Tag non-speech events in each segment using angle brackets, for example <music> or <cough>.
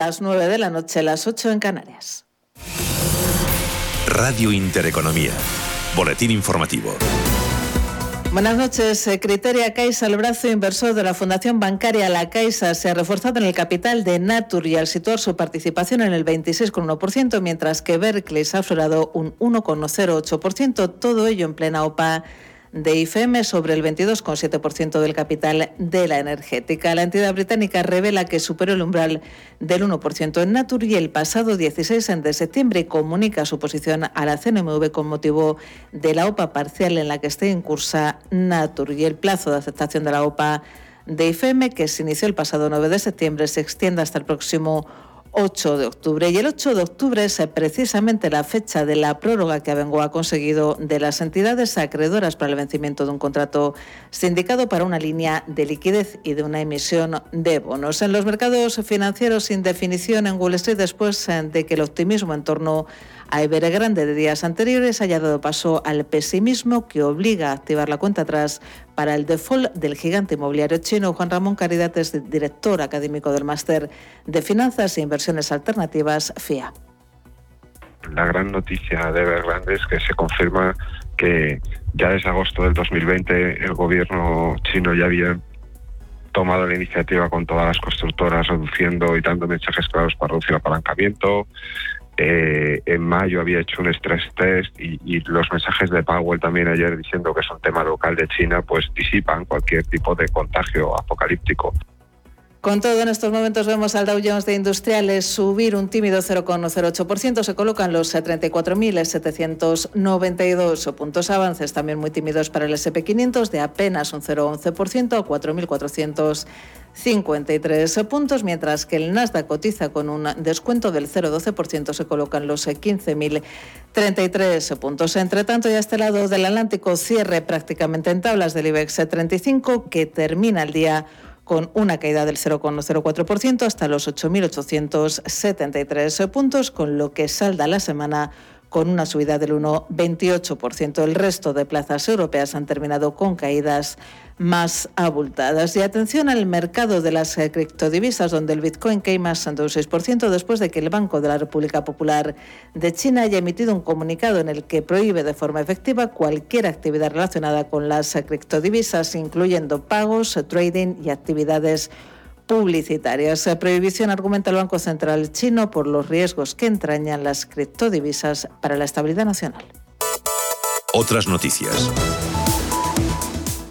Las 9 de la noche, las 8 en Canarias. Radio Intereconomía. Boletín informativo. Buenas noches. Eh, Criteria Caixa, el brazo inversor de la Fundación Bancaria La Caixa, se ha reforzado en el capital de Natur y al situar su participación en el 26,1%, mientras que Berkeley se ha aflorado un 1,08%, todo ello en plena OPA de IFM sobre el 22,7% del capital de la energética. La entidad británica revela que superó el umbral del 1% en Natur y el pasado 16 de septiembre comunica su posición a la CNMV con motivo de la OPA parcial en la que esté en cursa Natur y el plazo de aceptación de la OPA de IFM que se inició el pasado 9 de septiembre se extiende hasta el próximo 8 de octubre. Y el 8 de octubre es precisamente la fecha de la prórroga que Abengoa ha conseguido de las entidades acreedoras para el vencimiento de un contrato sindicado para una línea de liquidez y de una emisión de bonos. En los mercados financieros sin definición en Wall Street después eh, de que el optimismo en torno a Evergrande de días anteriores haya dado paso al pesimismo que obliga a activar la cuenta atrás para el default del gigante inmobiliario chino. Juan Ramón Caridad es director académico del Máster de Finanzas e Inversiones Alternativas FIA. La gran noticia de Evergrande es que se confirma que ya desde agosto del 2020 el gobierno chino ya había tomado la iniciativa con todas las constructoras reduciendo y dando mensajes claros para reducir el apalancamiento, eh, en mayo había hecho un stress test y, los mensajes de Powell también ayer diciendo que es un tema local de China, pues disipan cualquier tipo de contagio apocalíptico. Con todo, en estos momentos vemos al Dow Jones de Industriales subir un tímido 0,08%. Se colocan los 34.792 puntos avances, también muy tímidos para el SP500, de apenas un 0,11% a 4.400. 53 puntos, mientras que el Nasdaq cotiza con un descuento del 0,12%, se colocan los 15.033 puntos. Entre tanto, ya este lado del Atlántico cierre prácticamente en tablas del IBEX 35, que termina el día con una caída del 0,04% hasta los 8.873 puntos, con lo que salda la semana con una subida del 1,28%. El resto de plazas europeas han terminado con caídas más abultadas. Y atención al mercado de las eh, criptodivisas, donde el Bitcoin cae más de un 6% después de que el Banco de la República Popular de China haya emitido un comunicado en el que prohíbe de forma efectiva cualquier actividad relacionada con las eh, criptodivisas, incluyendo pagos, eh, trading y actividades publicitarias. Prohibición argumenta el Banco Central chino por los riesgos que entrañan las criptodivisas para la estabilidad nacional. Otras noticias.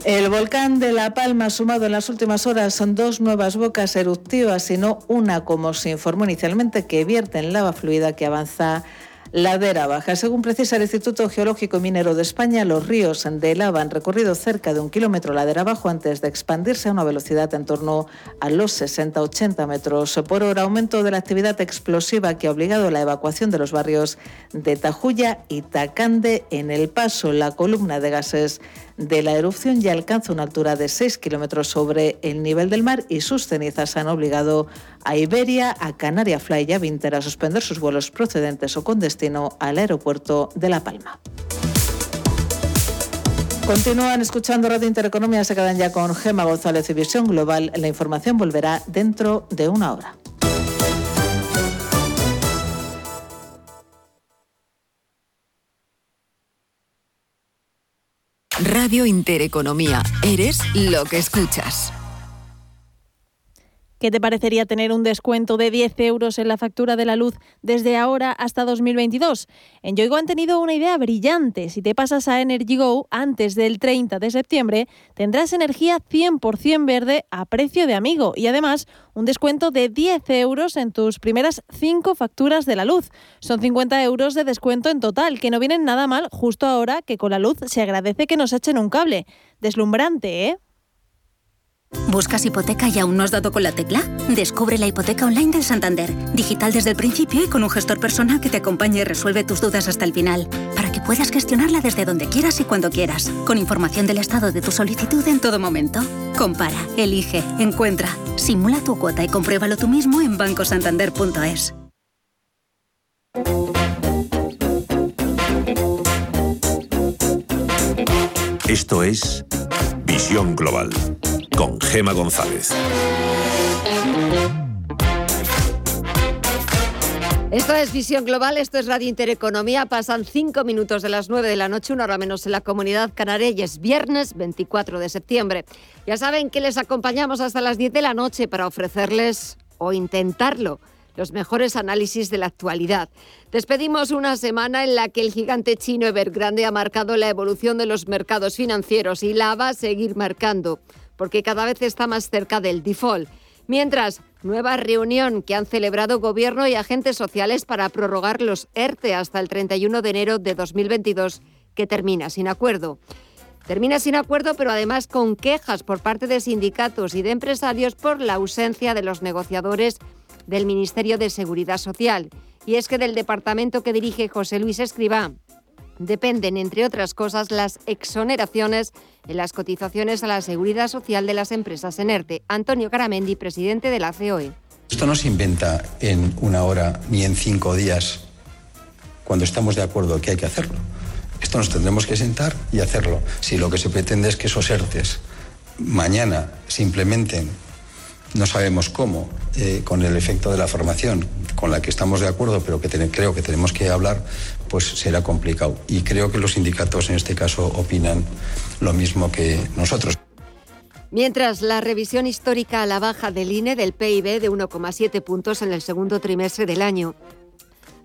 El volcán de La Palma ha sumado en las últimas horas son dos nuevas bocas eruptivas y no una como se informó inicialmente que vierte en lava fluida que avanza ladera baja. Según precisa el Instituto Geológico y Minero de España, los ríos de lava han recorrido cerca de un kilómetro ladera abajo antes de expandirse a una velocidad en torno a los 60-80 metros por hora. Aumento de la actividad explosiva que ha obligado a la evacuación de los barrios de Tajuya y Tacande en el paso. La columna de gases de la erupción ya alcanza una altura de 6 kilómetros sobre el nivel del mar y sus cenizas han obligado a Iberia, a Canaria Fly y a Vinter a suspender sus vuelos procedentes o con destino al aeropuerto de La Palma. Continúan escuchando Radio Intereconomía, se quedan ya con Gema González y Visión Global. La información volverá dentro de una hora. Radio Intereconomía. Eres lo que escuchas. ¿Qué te parecería tener un descuento de 10 euros en la factura de la luz desde ahora hasta 2022? En Yoigo han tenido una idea brillante. Si te pasas a EnergyGo antes del 30 de septiembre, tendrás energía 100% verde a precio de amigo y además un descuento de 10 euros en tus primeras 5 facturas de la luz. Son 50 euros de descuento en total, que no vienen nada mal justo ahora que con la luz se agradece que nos echen un cable. Deslumbrante, ¿eh? ¿Buscas hipoteca y aún no has dado con la tecla? Descubre la hipoteca online del Santander, digital desde el principio y con un gestor personal que te acompañe y resuelve tus dudas hasta el final, para que puedas gestionarla desde donde quieras y cuando quieras, con información del estado de tu solicitud en todo momento. Compara, elige, encuentra, simula tu cuota y compruébalo tú mismo en bancosantander.es. Esto es Visión Global con Gema González. Esto es Visión Global, esto es Radio Intereconomía. Pasan cinco minutos de las nueve de la noche, una hora menos en la comunidad canaria y es viernes 24 de septiembre. Ya saben que les acompañamos hasta las 10 de la noche para ofrecerles o intentarlo los mejores análisis de la actualidad. Despedimos una semana en la que el gigante chino Evergrande ha marcado la evolución de los mercados financieros y la va a seguir marcando, porque cada vez está más cerca del default. Mientras, nueva reunión que han celebrado gobierno y agentes sociales para prorrogar los ERTE hasta el 31 de enero de 2022, que termina sin acuerdo. Termina sin acuerdo, pero además con quejas por parte de sindicatos y de empresarios por la ausencia de los negociadores del Ministerio de Seguridad Social. Y es que del departamento que dirige José Luis Escribá dependen, entre otras cosas, las exoneraciones en las cotizaciones a la seguridad social de las empresas en ERTE. Antonio Caramendi, presidente de la COE. Esto no se inventa en una hora ni en cinco días cuando estamos de acuerdo que hay que hacerlo. Esto nos tendremos que sentar y hacerlo. Si lo que se pretende es que esos ERTES mañana se implementen, no sabemos cómo, eh, con el efecto de la formación, con la que estamos de acuerdo, pero que creo que tenemos que hablar, pues será complicado. Y creo que los sindicatos en este caso opinan lo mismo que nosotros. Mientras la revisión histórica a la baja del INE del PIB de 1,7 puntos en el segundo trimestre del año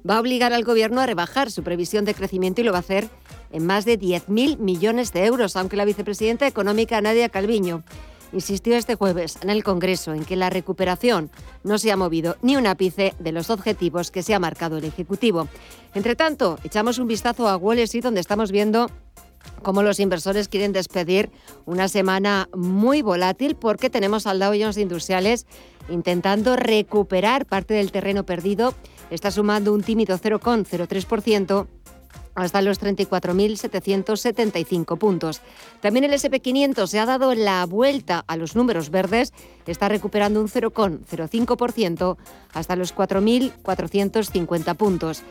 va a obligar al Gobierno a rebajar su previsión de crecimiento y lo va a hacer en más de 10.000 millones de euros, aunque la vicepresidenta económica Nadia Calviño insistió este jueves en el Congreso en que la recuperación no se ha movido ni un ápice de los objetivos que se ha marcado el Ejecutivo. Entre tanto, echamos un vistazo a Wall Street donde estamos viendo cómo los inversores quieren despedir una semana muy volátil porque tenemos al Dow Jones Industriales intentando recuperar parte del terreno perdido. Está sumando un tímido 0,03% hasta los 34.775 puntos. También el SP500 se ha dado la vuelta a los números verdes, está recuperando un 0,05% hasta los 4.450 puntos.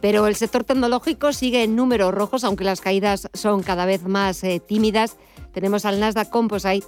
Pero el sector tecnológico sigue en números rojos, aunque las caídas son cada vez más eh, tímidas. Tenemos al Nasdaq Composite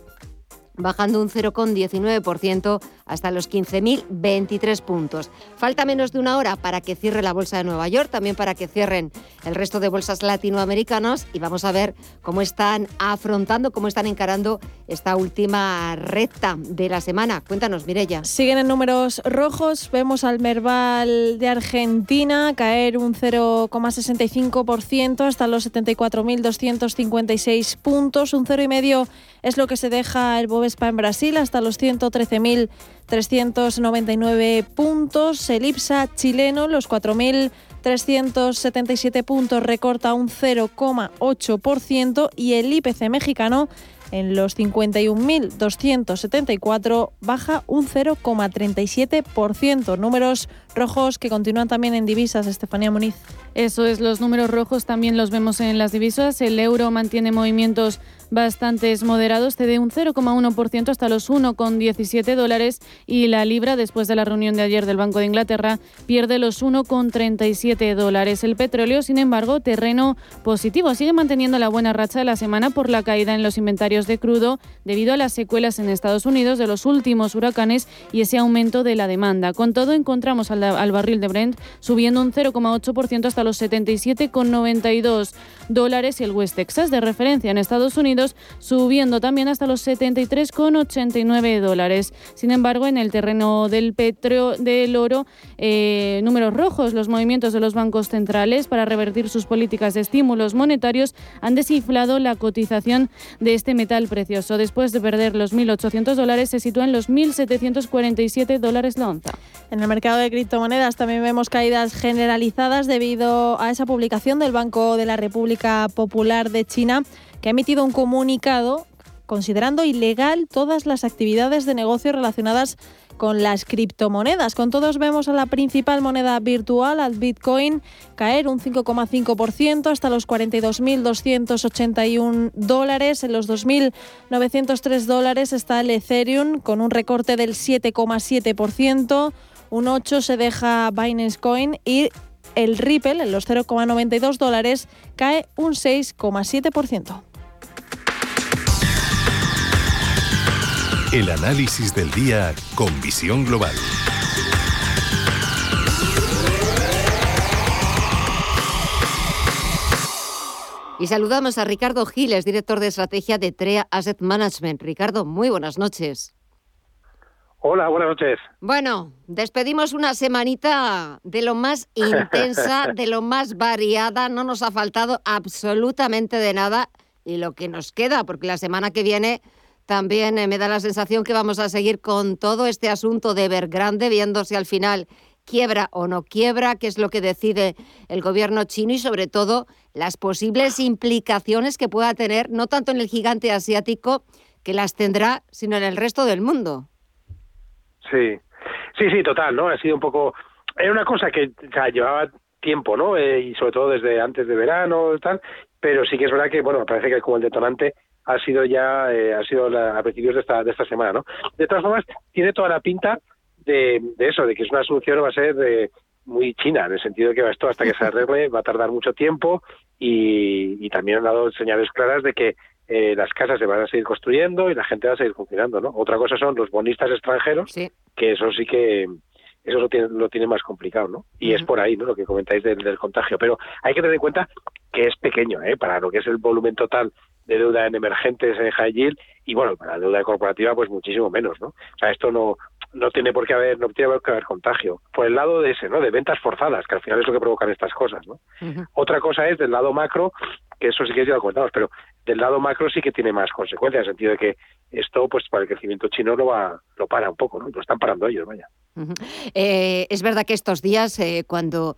bajando un 0,19% hasta los 15.023 puntos. Falta menos de una hora para que cierre la Bolsa de Nueva York, también para que cierren el resto de bolsas latinoamericanas y vamos a ver cómo están afrontando, cómo están encarando esta última recta de la semana. Cuéntanos, Mirella. Siguen en números rojos, vemos al Merval de Argentina caer un 0,65% hasta los 74.256 puntos, un 0,5% es lo que se deja el Bovespa en Brasil hasta los 113.399 puntos. El IPSA chileno, los 4.377 puntos, recorta un 0,8% y el IPC mexicano en los 51.274 baja un 0,37%. Números rojos que continúan también en divisas, Estefanía Muniz. Eso es, los números rojos también los vemos en las divisas. El euro mantiene movimientos bastantes moderados, cede un 0,1% hasta los 1,17 dólares y la libra, después de la reunión de ayer del Banco de Inglaterra, pierde los 1,37 dólares. El petróleo, sin embargo, terreno positivo, sigue manteniendo la buena racha de la semana por la caída en los inventarios de crudo debido a las secuelas en Estados Unidos de los últimos huracanes y ese aumento de la demanda. Con todo, encontramos al, al barril de Brent subiendo un 0,8% hasta los 77,92 dólares y el West Texas de referencia en Estados Unidos subiendo también hasta los 73,89 dólares. Sin embargo, en el terreno del petróleo, del oro, eh, números rojos, los movimientos de los bancos centrales para revertir sus políticas de estímulos monetarios han desinflado la cotización de este metal precioso. Después de perder los 1.800 dólares, se sitúa en los 1.747 dólares la onza. En el mercado de criptomonedas también vemos caídas generalizadas debido a esa publicación del Banco de la República Popular de China que ha emitido un comunicado considerando ilegal todas las actividades de negocio relacionadas con las criptomonedas. Con todos vemos a la principal moneda virtual, al Bitcoin, caer un 5,5% hasta los 42.281 dólares. En los 2.903 dólares está el Ethereum con un recorte del 7,7%. Un 8 se deja Binance Coin y el Ripple en los 0,92 dólares cae un 6,7%. El análisis del día con visión global. Y saludamos a Ricardo Giles, director de estrategia de TREA Asset Management. Ricardo, muy buenas noches. Hola, buenas noches. Bueno, despedimos una semanita de lo más intensa, <laughs> de lo más variada. No nos ha faltado absolutamente de nada. Y lo que nos queda, porque la semana que viene también eh, me da la sensación que vamos a seguir con todo este asunto de Evergrande, viendo si al final quiebra o no quiebra, qué es lo que decide el gobierno chino y sobre todo las posibles implicaciones que pueda tener, no tanto en el gigante asiático, que las tendrá, sino en el resto del mundo. Sí, sí, sí, total, ¿no? Ha sido un poco... Era una cosa que llevaba tiempo, ¿no? Eh, y sobre todo desde antes de verano y tal, pero sí que es verdad que, bueno, parece que como el detonante ha sido ya, eh, ha sido a principios de esta, de esta semana, ¿no? De todas formas, tiene toda la pinta de, eso, de que es una solución va a ser eh, muy china, en el sentido de que esto hasta que se arregle va a tardar mucho tiempo y, también han dado señales claras de que eh, las casas se van a seguir construyendo y la gente va a seguir funcionando, ¿no? Otra cosa son los bonistas extranjeros, que eso sí que eso lo tiene, lo tiene más complicado, ¿no? Y es por ahí, ¿no? Lo que comentáis del, del, contagio. Pero hay que tener en cuenta que es pequeño, ¿eh? Para lo que es el volumen total de deuda en emergentes en high yield y bueno, para la deuda corporativa pues muchísimo menos, ¿no? O sea, esto no no tiene por qué haber no tiene por qué haber contagio por el lado de ese no de ventas forzadas que al final es lo que provocan estas cosas no otra cosa es del lado macro que eso sí que ya lo comentamos pero del lado macro sí que tiene más consecuencias en el sentido de que esto pues para el crecimiento chino lo va lo para un poco no lo están parando ellos vaya. Eh, es verdad que estos días eh, cuando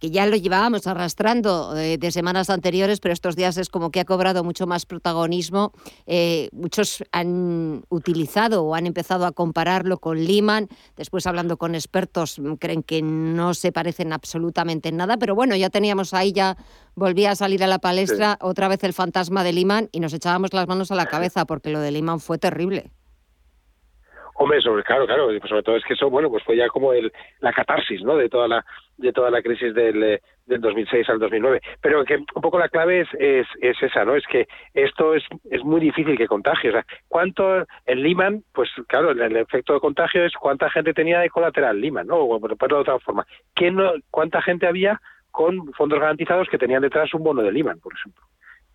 que ya lo llevábamos arrastrando eh, de semanas anteriores, pero estos días es como que ha cobrado mucho más protagonismo. Eh, muchos han utilizado o han empezado a compararlo con Lehman. Después, hablando con expertos, mm, creen que no se parecen absolutamente en nada. Pero bueno, ya teníamos ahí, ya volvía a salir a la palestra otra vez el fantasma de Lehman y nos echábamos las manos a la cabeza porque lo de Lehman fue terrible. Hombre, sobre, claro, claro, sobre todo es que eso, bueno, pues fue ya como el, la catarsis, ¿no? De toda la, de toda la crisis del, eh, del 2006 al 2009. Pero que un poco la clave es, es, es, esa, ¿no? Es que esto es, es muy difícil que contagie. O sea, ¿cuánto en Lehman, pues claro, el, efecto de contagio es cuánta gente tenía de colateral Lehman, ¿no? O por de otra forma. ¿Quién no, ¿Cuánta gente había con fondos garantizados que tenían detrás un bono de Lehman, por ejemplo?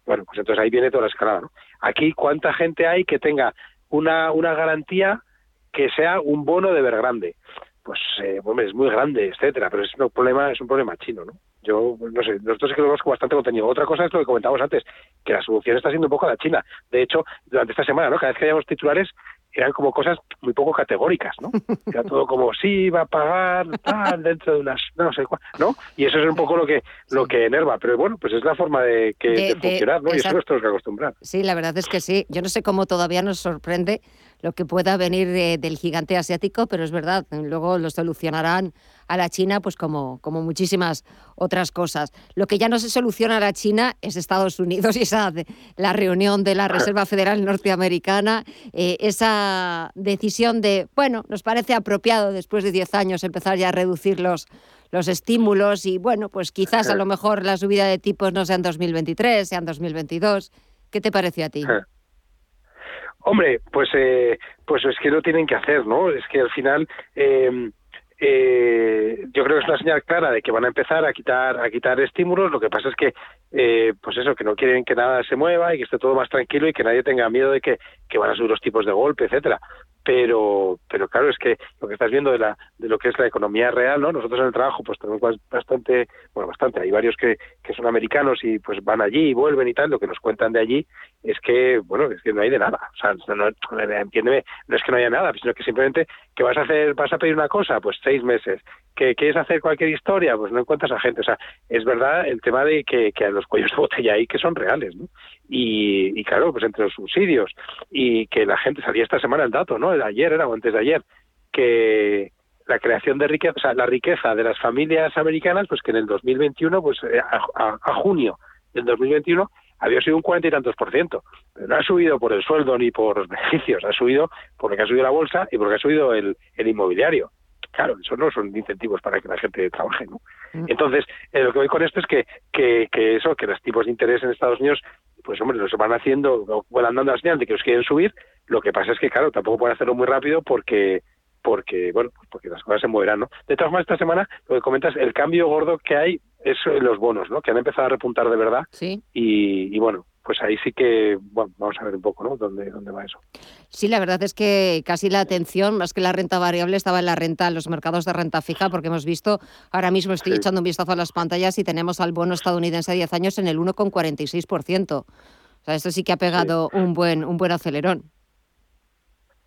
Bueno, pues entonces ahí viene toda la escalada, ¿no? Aquí, ¿cuánta gente hay que tenga una, una garantía que sea un bono de ver grande. Pues, eh, es muy grande, etcétera, pero es un problema, es un problema chino, ¿no? Yo, no sé, nosotros sí que con bastante contenido. Otra cosa es lo que comentábamos antes, que la solución está siendo un poco la China. De hecho, durante esta semana, ¿no? Cada vez que hayamos titulares, eran como cosas muy poco categóricas, ¿no? <laughs> Era todo como, sí, va a pagar, tal, dentro de unas, no sé cuál, ¿no? Y eso es un poco lo que lo que enerva, pero bueno, pues es la forma de, que, funcionar, ¿no? y eso nos tenemos que acostumbrar. Sí, la verdad es que sí. Yo no sé cómo todavía nos sorprende lo que pueda venir del gigante asiático, pero es verdad, luego lo solucionarán a la China, pues como, como muchísimas otras cosas. Lo que ya no se soluciona a la China es Estados Unidos <laughs> y esa la reunión de la Reserva Federal Norteamericana, eh, esa decisión de, bueno, nos parece apropiado después de 10 años empezar ya a reducir los, los estímulos y bueno, pues quizás a lo mejor la subida de tipos no sea en 2023, sea en 2022. ¿Qué te pareció a ti? Hombre, pues, eh, pues es que lo tienen que hacer, ¿no? Es que al final eh, eh, yo creo que es una señal clara de que van a empezar a quitar a quitar estímulos. Lo que pasa es que, eh, pues eso, que no quieren que nada se mueva y que esté todo más tranquilo y que nadie tenga miedo de que, que van a subir los tipos de golpe, etcétera pero pero claro es que lo que estás viendo de la de lo que es la economía real no nosotros en el trabajo pues tenemos bastante bueno bastante. Hay varios que, son americanos y pues van allí y vuelven y tal. Lo que nos cuentan de allí es que bueno es que no hay de nada. O sea no, entiéndeme no es que no haya nada sino que simplemente que vas a hacer vas a pedir una cosa pues seis meses. Que quieres hacer cualquier historia pues no encuentras a gente. O sea es verdad el tema de que, que los cuellos de botella ahí que son reales ¿no? Y, y claro pues entre los subsidios y que la gente salía esta semana el dato no ayer era o antes de ayer, que la creación de riqueza, o sea, la riqueza de las familias americanas, pues que en el 2021, pues eh, a, junio del 2021 había sido un cuarenta y tantos por ciento. no ha subido por el sueldo ni por los beneficios, ha subido porque ha subido la bolsa y porque ha subido el, el inmobiliario. Claro, eso no son incentivos para que la gente trabaje, ¿no? Mm. Entonces, eh, lo que voy con esto es que, que, que, eso, que los tipos de interés en Estados Unidos, pues hombre, los van haciendo, van dando la señal de que los quieren subir, lo que pasa es que, claro, tampoco pueden hacerlo muy rápido porque porque, bueno, pues porque las cosas se moverán, ¿no? De todas formas, esta semana, lo que comentas, el cambio gordo que hay es en los bonos, ¿no? Que han empezado a repuntar de verdad. Sí. Y, y bueno, pues ahí sí que, bueno, vamos a ver un poco, ¿no? Dónde, dónde va eso. Sí, la verdad es que casi la atención, más que la renta variable, estaba en la renta, en los mercados de renta fija, porque hemos visto, ahora mismo estoy Sí. echando un vistazo a las pantallas y tenemos al bono estadounidense a 10 años en el 1,46%. O sea, esto sí que ha pegado un buen un buen acelerón.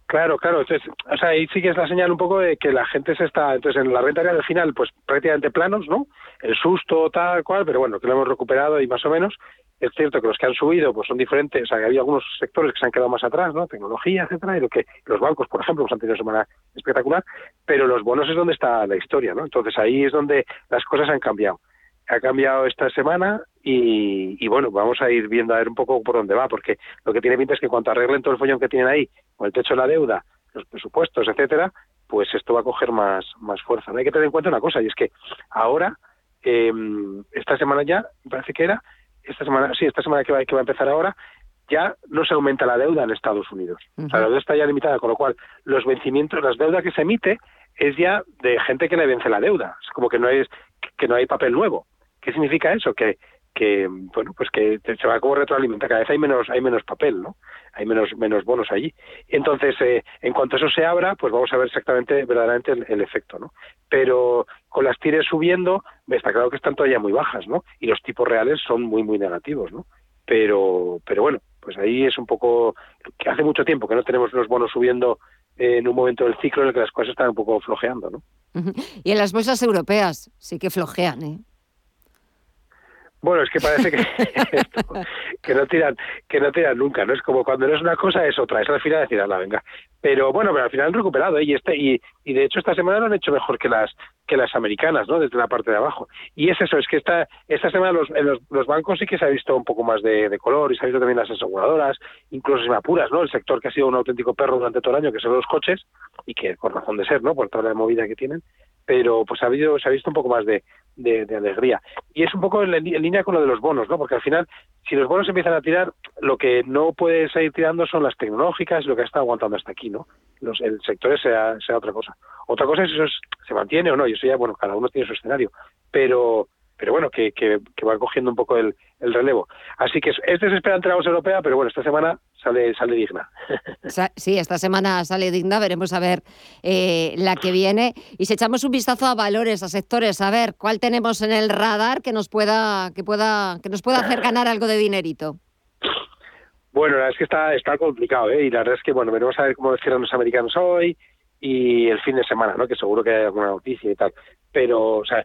Claro, claro. Entonces, o sea, ahí sí que es la señal un poco de que la gente se está. Entonces, en la renta variable al final, pues prácticamente planos, ¿no? El susto, tal cual, pero bueno, que lo hemos recuperado y más o menos. Es cierto que los que han subido pues son diferentes, o sea, había algunos sectores que se han quedado más atrás, ¿no? Tecnología, etcétera, y lo que los bancos, por ejemplo, pues han tenido una semana espectacular, pero los bonos es donde está la historia, ¿no? Entonces ahí es donde las cosas han cambiado. Ha cambiado esta semana y, y bueno, vamos a ir viendo a ver un poco por dónde va, porque lo que tiene pinta es que cuando arreglen todo el follón que tienen ahí, con el techo de la deuda, los presupuestos, etcétera, pues esto va a coger más, más fuerza. ¿no? Hay que tener en cuenta una cosa, y es que ahora, eh, esta semana ya, me parece que era, esta semana, sí, esta semana que va, que va a empezar ahora, ya no se aumenta la deuda en Estados Unidos. O sea, la deuda está ya limitada, con lo cual los vencimientos, las deudas que se emite es ya de gente que le vence la deuda. Es como que no es que no hay papel nuevo. ¿Qué significa eso? Que que bueno pues que se va como retroalimenta cada vez hay menos hay menos papel no hay menos menos bonos allí. Entonces eh, en cuanto eso se abra pues vamos a ver exactamente verdaderamente el, efecto no pero con las tires subiendo está claro que están todavía muy bajas no y los tipos reales son muy muy negativos no pero pero bueno pues ahí es un poco que hace mucho tiempo que no tenemos los bonos subiendo en un momento del ciclo en el que las cosas están un poco flojeando no y en las bolsas europeas sí que flojean eh bueno, es que parece que, <laughs> que no tiran, que no tiran nunca, ¿no? Es como cuando no es una cosa es otra, es al final decir, la venga. Pero bueno, pero al final han recuperado, ¿eh? y este, y, y de hecho esta semana lo han hecho mejor que las que las americanas, ¿no? Desde la parte de abajo. Y es eso, es que esta, esta semana los, en los, bancos sí que se ha visto un poco más de, de, color y se ha visto también las aseguradoras, incluso si me apuras, ¿no? El sector que ha sido un auténtico perro durante todo el año, que son los coches, y que con razón de ser, ¿no? Por toda la movida que tienen, pero pues ha habido, se ha visto un poco más de, de, de, alegría. Y es un poco en, línea con lo de los bonos, ¿no? Porque al final, si los bonos empiezan a tirar, lo que no puede seguir tirando son las tecnológicas, lo que ha estado aguantando hasta aquí, ¿no? Los, el sector sea, sea otra cosa. Otra cosa es si eso es, se mantiene o no, y eso ya, bueno, cada uno tiene su escenario. Pero pero bueno, que, que, que va cogiendo un poco el, el, relevo. Así que es, es desesperante la bolsa europea, pero bueno, esta semana sale, sale digna. <laughs> Sí, esta semana sale digna, veremos a ver eh, la que viene. Y si echamos un vistazo a valores, a sectores, a ver cuál tenemos en el radar que nos pueda, que pueda, que nos pueda hacer ganar algo de dinerito. Bueno, la verdad es que está, está complicado, ¿eh? Y la verdad es que, bueno, veremos a ver cómo cierran los americanos hoy y el fin de semana, ¿no? Que seguro que hay alguna noticia y tal. Pero, o sea,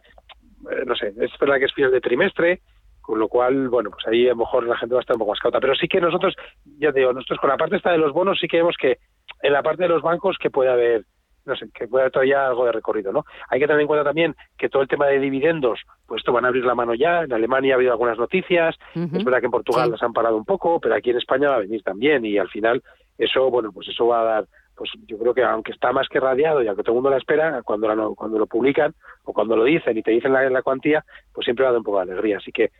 no sé, es verdad que es final de trimestre, con lo cual, bueno, pues ahí a lo mejor la gente va a estar un poco más cauta. Pero sí que nosotros, ya te digo, nosotros con la parte esta de los bonos sí que vemos que en la parte de los bancos que puede haber, no sé, que puede haber todavía algo de recorrido, ¿no? Hay que tener en cuenta también que todo el tema de dividendos, pues esto van a abrir la mano ya, en Alemania ha habido algunas noticias, uh -huh. es verdad que en Portugal sí. las han parado un poco, pero aquí en España va a venir también y al final eso, bueno, pues eso va a dar pues yo creo que aunque está más que radiado y aunque todo el mundo la espera, cuando, la, cuando lo publican o cuando lo dicen y te dicen la, la cuantía, pues siempre va a dar un poco de alegría. Así que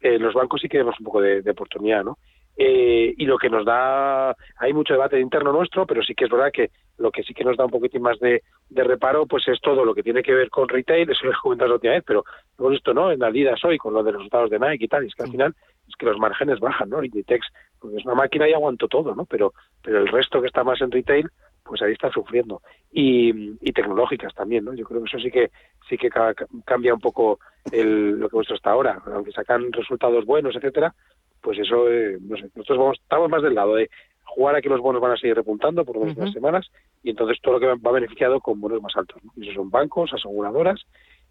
eh, los bancos sí que vemos un poco de, de oportunidad, ¿no? Eh, y lo que nos da, hay mucho debate interno nuestro, pero sí que es verdad que lo que sí que nos da un poquitín más de, de reparo, pues es todo lo que tiene que ver con retail, eso lo he comentado la última vez, pero hemos visto, ¿no? En Adidas hoy, con lo de los resultados de Nike y tal, y es que al final es que los márgenes bajan, ¿no? Inditex, pues es una máquina y aguanto todo, ¿no? Pero, pero el resto que está más en retail, pues ahí está sufriendo. Y, y tecnológicas también, ¿no? Yo creo que eso sí que sí que ca cambia un poco el, lo que hemos hasta ahora, aunque sacan resultados buenos, etcétera, pues eso, eh, no sé, nosotros vamos, estamos más del lado de jugar a que los bonos van a seguir repuntando por uh -huh. unas semanas y entonces todo lo que va beneficiado con bonos más altos. ¿no? Y eso son bancos, aseguradoras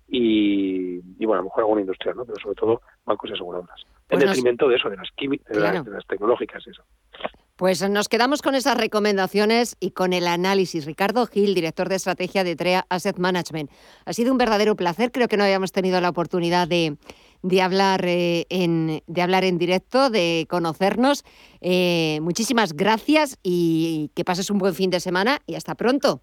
y, y, bueno, a lo mejor alguna industrial, ¿no? pero sobre todo bancos y aseguradoras. Pues en detrimento nos... de eso, de las, de, claro. las, de las tecnológicas, eso. Pues nos quedamos con esas recomendaciones y con el análisis. Ricardo Gil, director de estrategia de TREA Asset Management. Ha sido un verdadero placer. Creo que no habíamos tenido la oportunidad de, de, hablar, eh, en, de hablar en directo, de conocernos. Eh, muchísimas gracias y que pases un buen fin de semana y hasta pronto.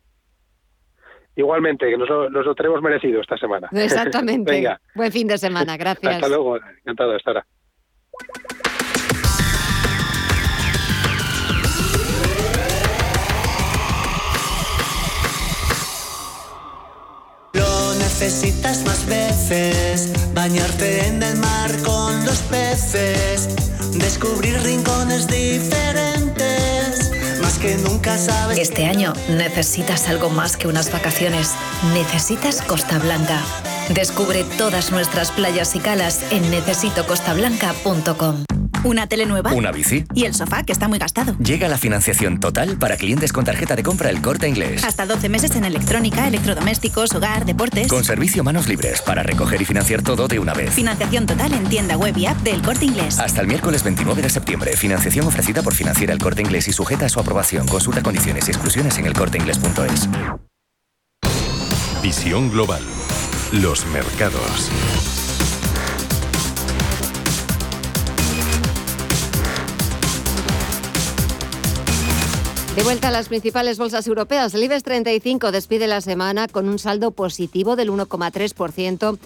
Igualmente, que nos lo, nos lo tenemos merecido esta semana. Exactamente. <laughs> Venga. Buen fin de semana, <laughs> gracias. Hasta luego, encantado, hasta ahora. necesitas más veces bañarte en el mar con los peces, descubrir rincones diferentes, más que nunca sabes. Este año necesitas algo más que unas vacaciones. Necesitas Costa Blanca. Descubre todas nuestras playas y calas en necesitocostablanca.com. ¿Una tele nueva? ¿Una bici? ¿Y el sofá, que está muy gastado? Llega la financiación total para clientes con tarjeta de compra El Corte Inglés. Hasta 12 meses en electrónica, electrodomésticos, hogar, deportes. Con servicio manos libres para recoger y financiar todo de una vez. Financiación total en tienda web y app del Corte Inglés. Hasta el miércoles 29 de septiembre. Financiación ofrecida por Financiera El Corte Inglés y sujeta a su aprobación. Consulta condiciones y exclusiones en elcorteinglés.es. Visión global. Los mercados. De vuelta a las principales bolsas europeas, el IBEX 35 despide la semana con un saldo positivo del 1,3%.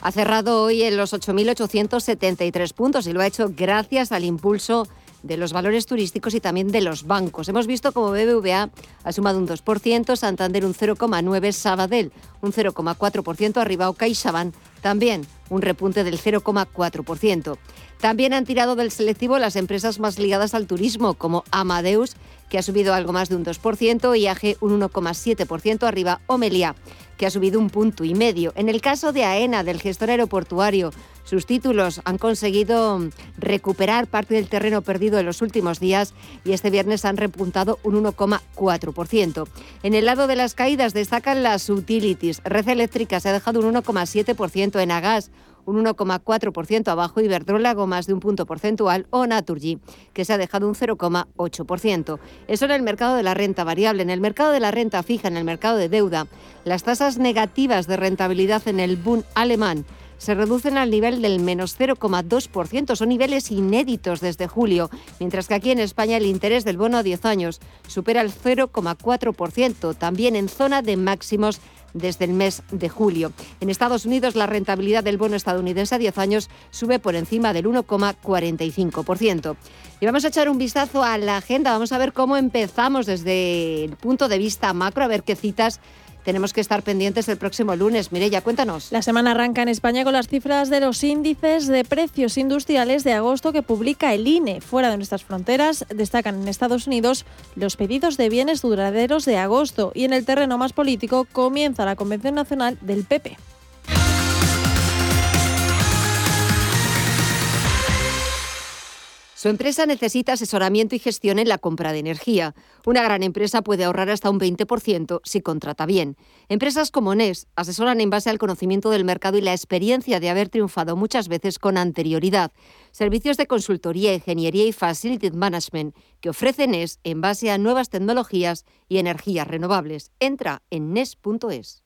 Ha cerrado hoy en los 8.873 puntos y lo ha hecho gracias al impulso de los valores turísticos y también de los bancos. Hemos visto como BBVA ha sumado un 2%, Santander un 0,9%, Sabadell un 0,4%, arriba o CaixaBank también un repunte del 0,4%. También han tirado del selectivo las empresas más ligadas al turismo, como Amadeus, que ha subido algo más de un 2%, IAG un 1,7% arriba, Omelia, que ha subido un punto y medio. En el caso de AENA, del gestor aeroportuario, sus títulos han conseguido recuperar parte del terreno perdido en los últimos días y este viernes han repuntado un 1,4%. En el lado de las caídas destacan las utilities. Red Eléctrica se ha dejado un 1,7% en Agas, un 1,4% abajo Iberdrola, más de un punto porcentual, o Naturgy, que se ha dejado un 0,8%. Eso en el mercado de la renta variable. En el mercado de la renta fija, en el mercado de deuda, las tasas negativas de rentabilidad en el Bund alemán se reducen al nivel del menos 0,2%. Son niveles inéditos desde julio, mientras que aquí en España el interés del bono a 10 años supera el 0,4%, también en zona de máximos desde el mes de julio. En Estados Unidos la rentabilidad del bono estadounidense a 10 años sube por encima del 1,45%. Y vamos a echar un vistazo a la agenda, vamos a ver cómo empezamos desde el punto de vista macro, a ver qué citas tenemos que estar pendientes el próximo lunes. Mireya, cuéntanos. La semana arranca en España con las cifras de los índices de precios industriales de agosto que publica el INE. Fuera de nuestras fronteras destacan en Estados Unidos los pedidos de bienes duraderos de agosto y en el terreno más político comienza la Convención Nacional del PP. Su empresa necesita asesoramiento y gestión en la compra de energía. Una gran empresa puede ahorrar hasta un 20% si contrata bien. Empresas como NES asesoran en base al conocimiento del mercado y la experiencia de haber triunfado muchas veces con anterioridad. Servicios de consultoría, ingeniería y facility management que ofrece NES en base a nuevas tecnologías y energías renovables. Entra en NES.es.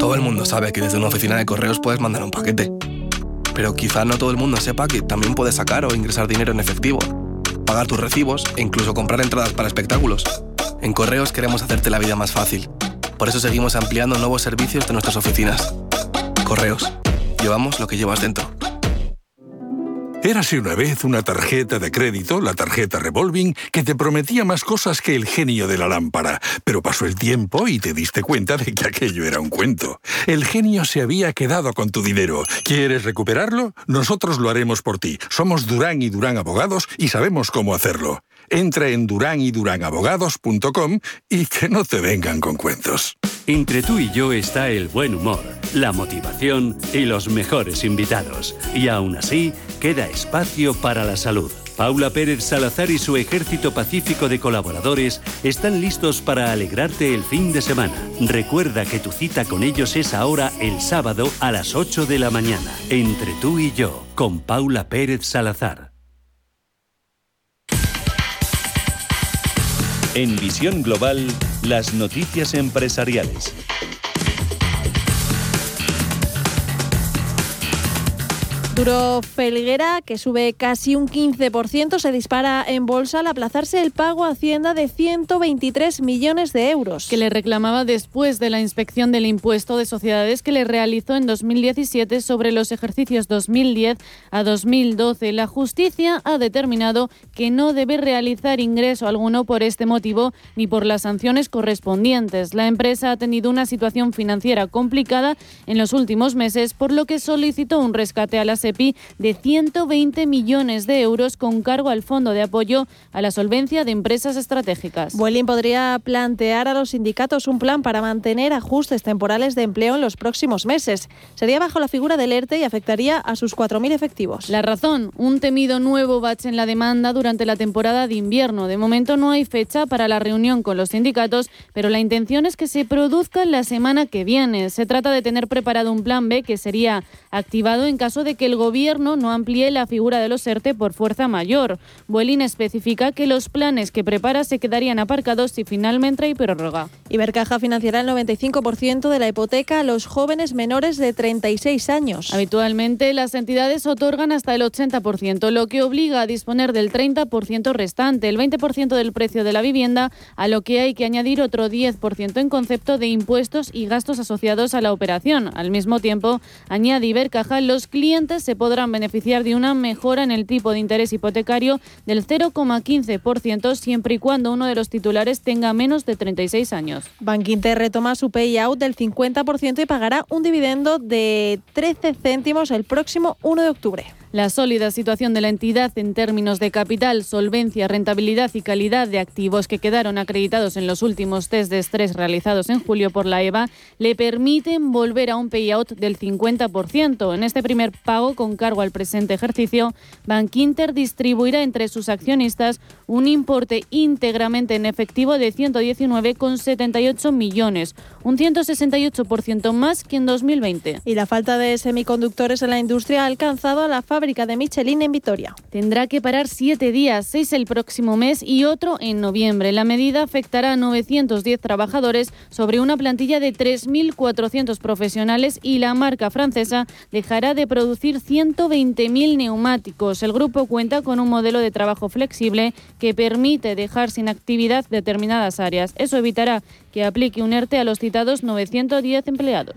Todo el mundo sabe que desde una oficina de correos puedes mandar un paquete pero quizá no todo el mundo sepa que también puedes sacar o ingresar dinero en efectivo, pagar tus recibos e incluso comprar entradas para espectáculos. En Correos queremos hacerte la vida más fácil. Por eso seguimos ampliando nuevos servicios de nuestras oficinas. Correos. Llevamos lo que llevas dentro. Érase una vez una tarjeta de crédito, la tarjeta revolving, que te prometía más cosas que el genio de la lámpara, pero pasó el tiempo y te diste cuenta de que aquello era un cuento. El genio se había quedado con tu dinero. ¿Quieres recuperarlo? Nosotros lo haremos por ti. Somos Durán y Durán Abogados y sabemos cómo hacerlo. Entra en duranydurangabogados.com y que no te vengan con cuentos. Entre tú y yo está el buen humor, la motivación y los mejores invitados. Y aún así, queda espacio para la salud. Paula Pérez Salazar y su ejército pacífico de colaboradores están listos para alegrarte el fin de semana. Recuerda que tu cita con ellos es ahora el sábado a las 8 de la mañana. Entre tú y yo, con Paula Pérez Salazar. En Visión Global, las noticias empresariales. Duro Felguera, que sube casi un 15%, se dispara en bolsa al aplazarse el pago a Hacienda de 123 millones de euros. Que le reclamaba después de la inspección del impuesto de sociedades que le realizó en 2017 sobre los ejercicios 2010 a 2012. La justicia ha determinado que no debe realizar ingreso alguno por este motivo ni por las sanciones correspondientes. La empresa ha tenido una situación financiera complicada en los últimos meses, por lo que solicitó un rescate a la de 120 millones de euros con cargo al Fondo de Apoyo a la Solvencia de Empresas Estratégicas. Vueling podría plantear a los sindicatos un plan para mantener ajustes temporales de empleo en los próximos meses. Sería bajo la figura del ERTE y afectaría a sus 4.000 efectivos. La razón, un temido nuevo bache en la demanda durante la temporada de invierno. De momento no hay fecha para la reunión con los sindicatos, pero la intención es que se produzca la semana que viene. Se trata de tener preparado un plan B que sería activado en caso de que el Gobierno no amplíe la figura de los ERTE por fuerza mayor. Vueling especifica que los planes que prepara se quedarían aparcados si finalmente hay prórroga. Ibercaja financiará el 95% de la hipoteca a los jóvenes menores de 36 años. Habitualmente las entidades otorgan hasta el 80%, lo que obliga a disponer del 30% restante, el 20% del precio de la vivienda, a lo que hay que añadir otro 10% en concepto de impuestos y gastos asociados a la operación. Al mismo tiempo, añade Ibercaja, los clientes se podrán beneficiar de una mejora en el tipo de interés hipotecario del 0,15% siempre y cuando uno de los titulares tenga menos de 36 años. Bankinter retoma su payout del 50% y pagará un dividendo de 13 céntimos el próximo 1 de octubre. La sólida situación de la entidad en términos de capital, solvencia, rentabilidad y calidad de activos que quedaron acreditados en los últimos test de estrés realizados en julio por la EVA le permiten volver a un payout del 50%. En este primer pago con cargo al presente ejercicio, Bankinter distribuirá entre sus accionistas un importe íntegramente en efectivo de 119,78 millones, un 168% más que en 2020. Y la falta de semiconductores en la industria ha alcanzado a la fábrica de Michelin en Vitoria. Tendrá que parar siete días, seis el próximo mes y otro en noviembre. La medida afectará a 910 trabajadores sobre una plantilla de 3.400 profesionales y la marca francesa dejará de producir 120.000 neumáticos. El grupo cuenta con un modelo de trabajo flexible que permite dejar sin actividad determinadas áreas. Eso evitará que aplique un ERTE a los citados 910 empleados.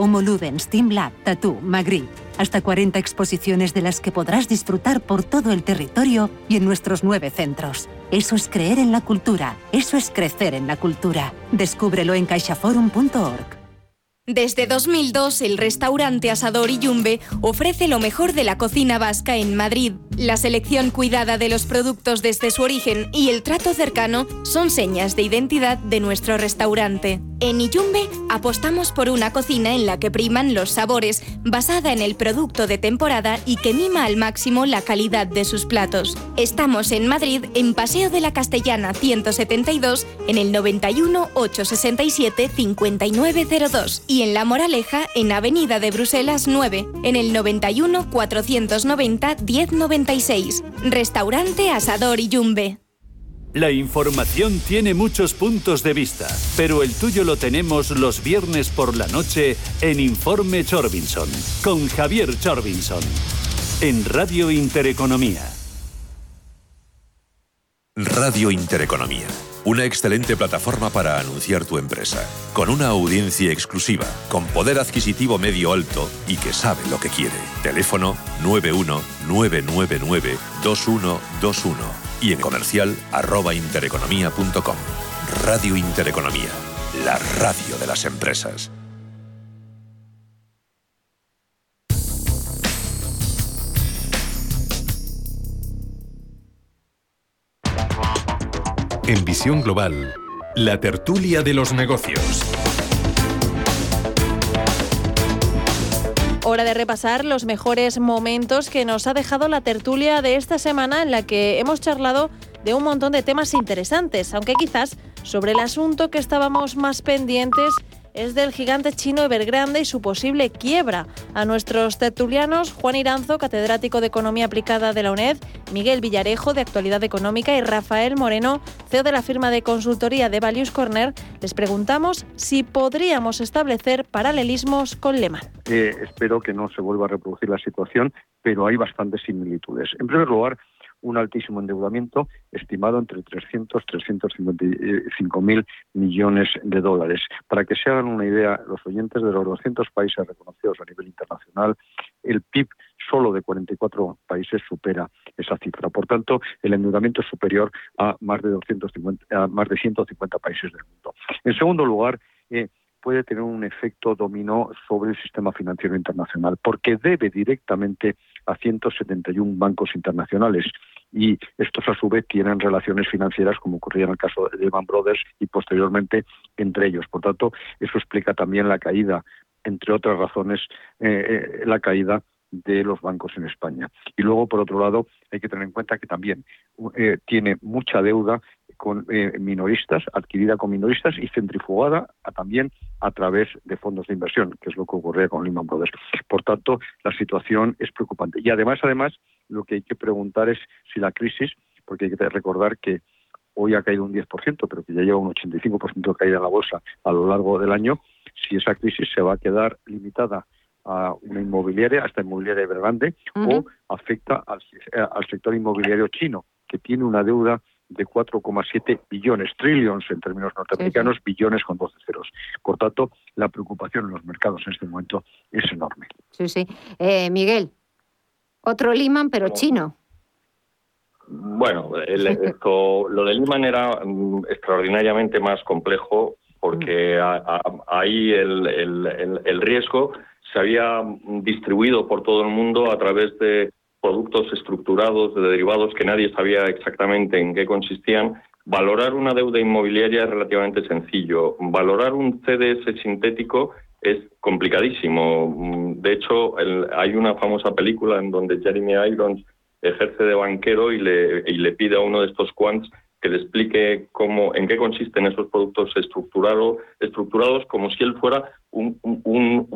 Homo Ludens, Team Lab, Tattoo, Magritte. Hasta 40 exposiciones de las que podrás disfrutar por todo el territorio y en nuestros nueve centros. Eso es creer en la cultura. Eso es crecer en la cultura. Descúbrelo en caixaforum.org. Desde 2002, el restaurante Asador y Yumbe ofrece lo mejor de la cocina vasca en Madrid. La selección cuidada de los productos desde su origen y el trato cercano son señas de identidad de nuestro restaurante. En Iyumbe apostamos por una cocina en la que priman los sabores, basada en el producto de temporada y que mima al máximo la calidad de sus platos. Estamos en Madrid, en Paseo de la Castellana 172, en el 91 867 5902 y en La Moraleja, en Avenida de Bruselas 9, en el 91 490 1096. Restaurante Asador y Yumbe. La información tiene muchos puntos de vista, pero el tuyo lo tenemos los viernes por la noche en Informe Chorbinson, con Javier Chorbinson, en Radio Intereconomía. Radio Intereconomía. Una excelente plataforma para anunciar tu empresa, con una audiencia exclusiva, con poder adquisitivo medio alto y que sabe lo que quiere. Teléfono 919992121 y en comercial Radio Intereconomía, la radio de las empresas. En visión global, la tertulia de los negocios. Hora de repasar los mejores momentos que nos ha dejado la tertulia de esta semana en la que hemos charlado de un montón de temas interesantes, aunque quizás sobre el asunto que estábamos más pendientes es del gigante chino Evergrande y su posible quiebra. A nuestros tertulianos, Juan Iranzo, catedrático de Economía Aplicada de la UNED, Miguel Villarejo, de Actualidad Económica, y Rafael Moreno, CEO de la firma de consultoría de Values Corner, les preguntamos si podríamos establecer paralelismos con Lehman. Eh, espero que no se vuelva a reproducir la situación, pero hay bastantes similitudes. En primer lugar, un altísimo endeudamiento estimado entre 300 y 355 mil millones de dólares. Para que se hagan una idea, los oyentes de los 200 países reconocidos a nivel internacional, el PIB solo de 44 países supera esa cifra. Por tanto, el endeudamiento es superior a más de 250, a más de 150 países del mundo. En segundo lugar, eh, puede tener un efecto dominó sobre el sistema financiero internacional, porque debe directamente a 171 bancos internacionales y estos a su vez tienen relaciones financieras como ocurría en el caso de Lehman Brothers y posteriormente entre ellos. Por tanto, eso explica también la caída, entre otras razones, eh, eh, la caída de los bancos en España. Y luego, por otro lado, hay que tener en cuenta que también eh, tiene mucha deuda con eh, minoristas, adquirida con minoristas y centrifugada también a través de fondos de inversión, que es lo que ocurría con Lehman Brothers. Por tanto, la situación es preocupante. Y además, además, lo que hay que preguntar es si la crisis, porque hay que recordar que hoy ha caído un 10%, pero que ya lleva un 85% de caída en la bolsa a lo largo del año, si esa crisis se va a quedar limitada a una inmobiliaria, hasta inmobiliaria Evergrande, o afecta al, al sector inmobiliario chino, que tiene una deuda de 4,7 billones, trillions en términos norteamericanos, billones con 12 ceros. Por tanto, la preocupación en los mercados en este momento es enorme. Sí, sí. Eh, Miguel, otro Lehman, pero chino. Bueno, lo de Lehman era mm, extraordinariamente más complejo porque mm. ahí el, el riesgo se había distribuido por todo el mundo a través de productos estructurados de derivados que nadie sabía exactamente en qué consistían. Valorar una deuda inmobiliaria es relativamente sencillo. Valorar un CDS sintético es complicadísimo. De hecho, hay una famosa película en donde Jeremy Irons ejerce de banquero y le, y le pide a uno de estos quants que le explique cómo, en qué consisten esos productos estructurado, estructurados como si él fuera un, un,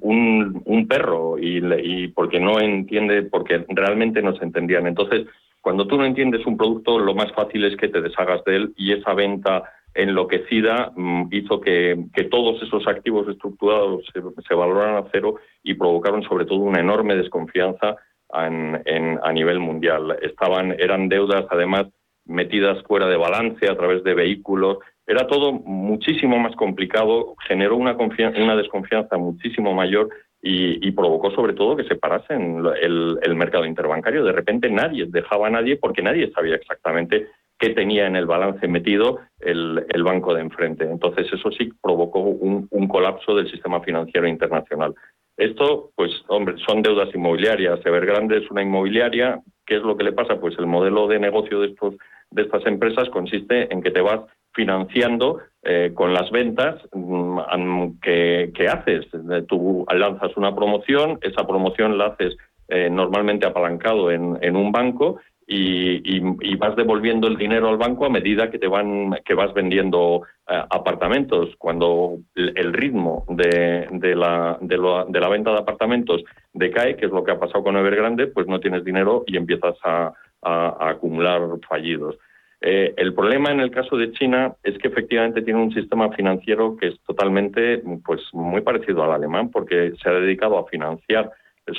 un, un perro y, porque no entiende, porque realmente no se entendían. Entonces, cuando tú no entiendes un producto, lo más fácil es que te deshagas de él y esa venta enloquecida mm, hizo que, que, todos esos activos estructurados se, se, valoraran a cero y provocaron sobre todo una enorme desconfianza en, a nivel mundial. Estaban, eran deudas además metidas fuera de balance a través de vehículos. Era todo muchísimo más complicado, generó una, una desconfianza muchísimo mayor y, provocó sobre todo que se parasen el, el, mercado interbancario. De repente nadie dejaba a nadie porque nadie sabía exactamente qué tenía en el balance metido el, banco de enfrente. Entonces eso sí provocó un, un, colapso del sistema financiero internacional. Esto, pues, hombre, son deudas inmobiliarias. Evergrande es una inmobiliaria. ¿Qué es lo que le pasa? Pues el modelo de negocio de estos de estas empresas consiste en que te vas financiando eh, con las ventas mm, que, haces. Tú lanzas una promoción, esa promoción la haces eh, normalmente apalancado en, en un banco y, vas devolviendo el dinero al banco a medida que te van que vas vendiendo eh, apartamentos. Cuando el, ritmo de, de, la, de, la venta de apartamentos decae, que es lo que ha pasado con Evergrande, pues no tienes dinero y empiezas a, a, acumular fallidos. Eh, el problema en el caso de China es que efectivamente tiene un sistema financiero que es totalmente, pues, muy parecido al alemán, porque se ha dedicado a financiar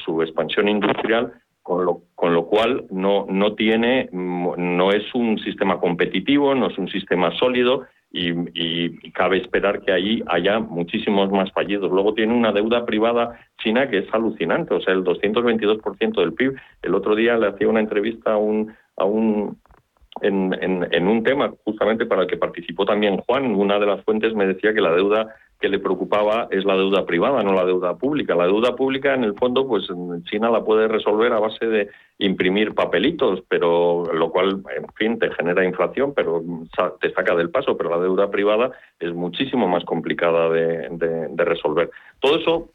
su expansión industrial, con lo, con lo cual no, no tiene, no es un sistema competitivo, no es un sistema sólido y, y, cabe esperar que ahí haya muchísimos más fallidos. Luego tiene una deuda privada china que es alucinante, o sea, el 222% del PIB. El otro día le hacía una entrevista a un, a un, en, en, un tema justamente para el que participó también Juan. Una de las fuentes me decía que la deuda que le preocupaba es la deuda privada, no la deuda pública. La deuda pública, en el fondo, pues China la puede resolver a base de imprimir papelitos, pero lo cual, en fin, te genera inflación, pero te saca del paso. Pero la deuda privada es muchísimo más complicada de, de resolver. Todo eso,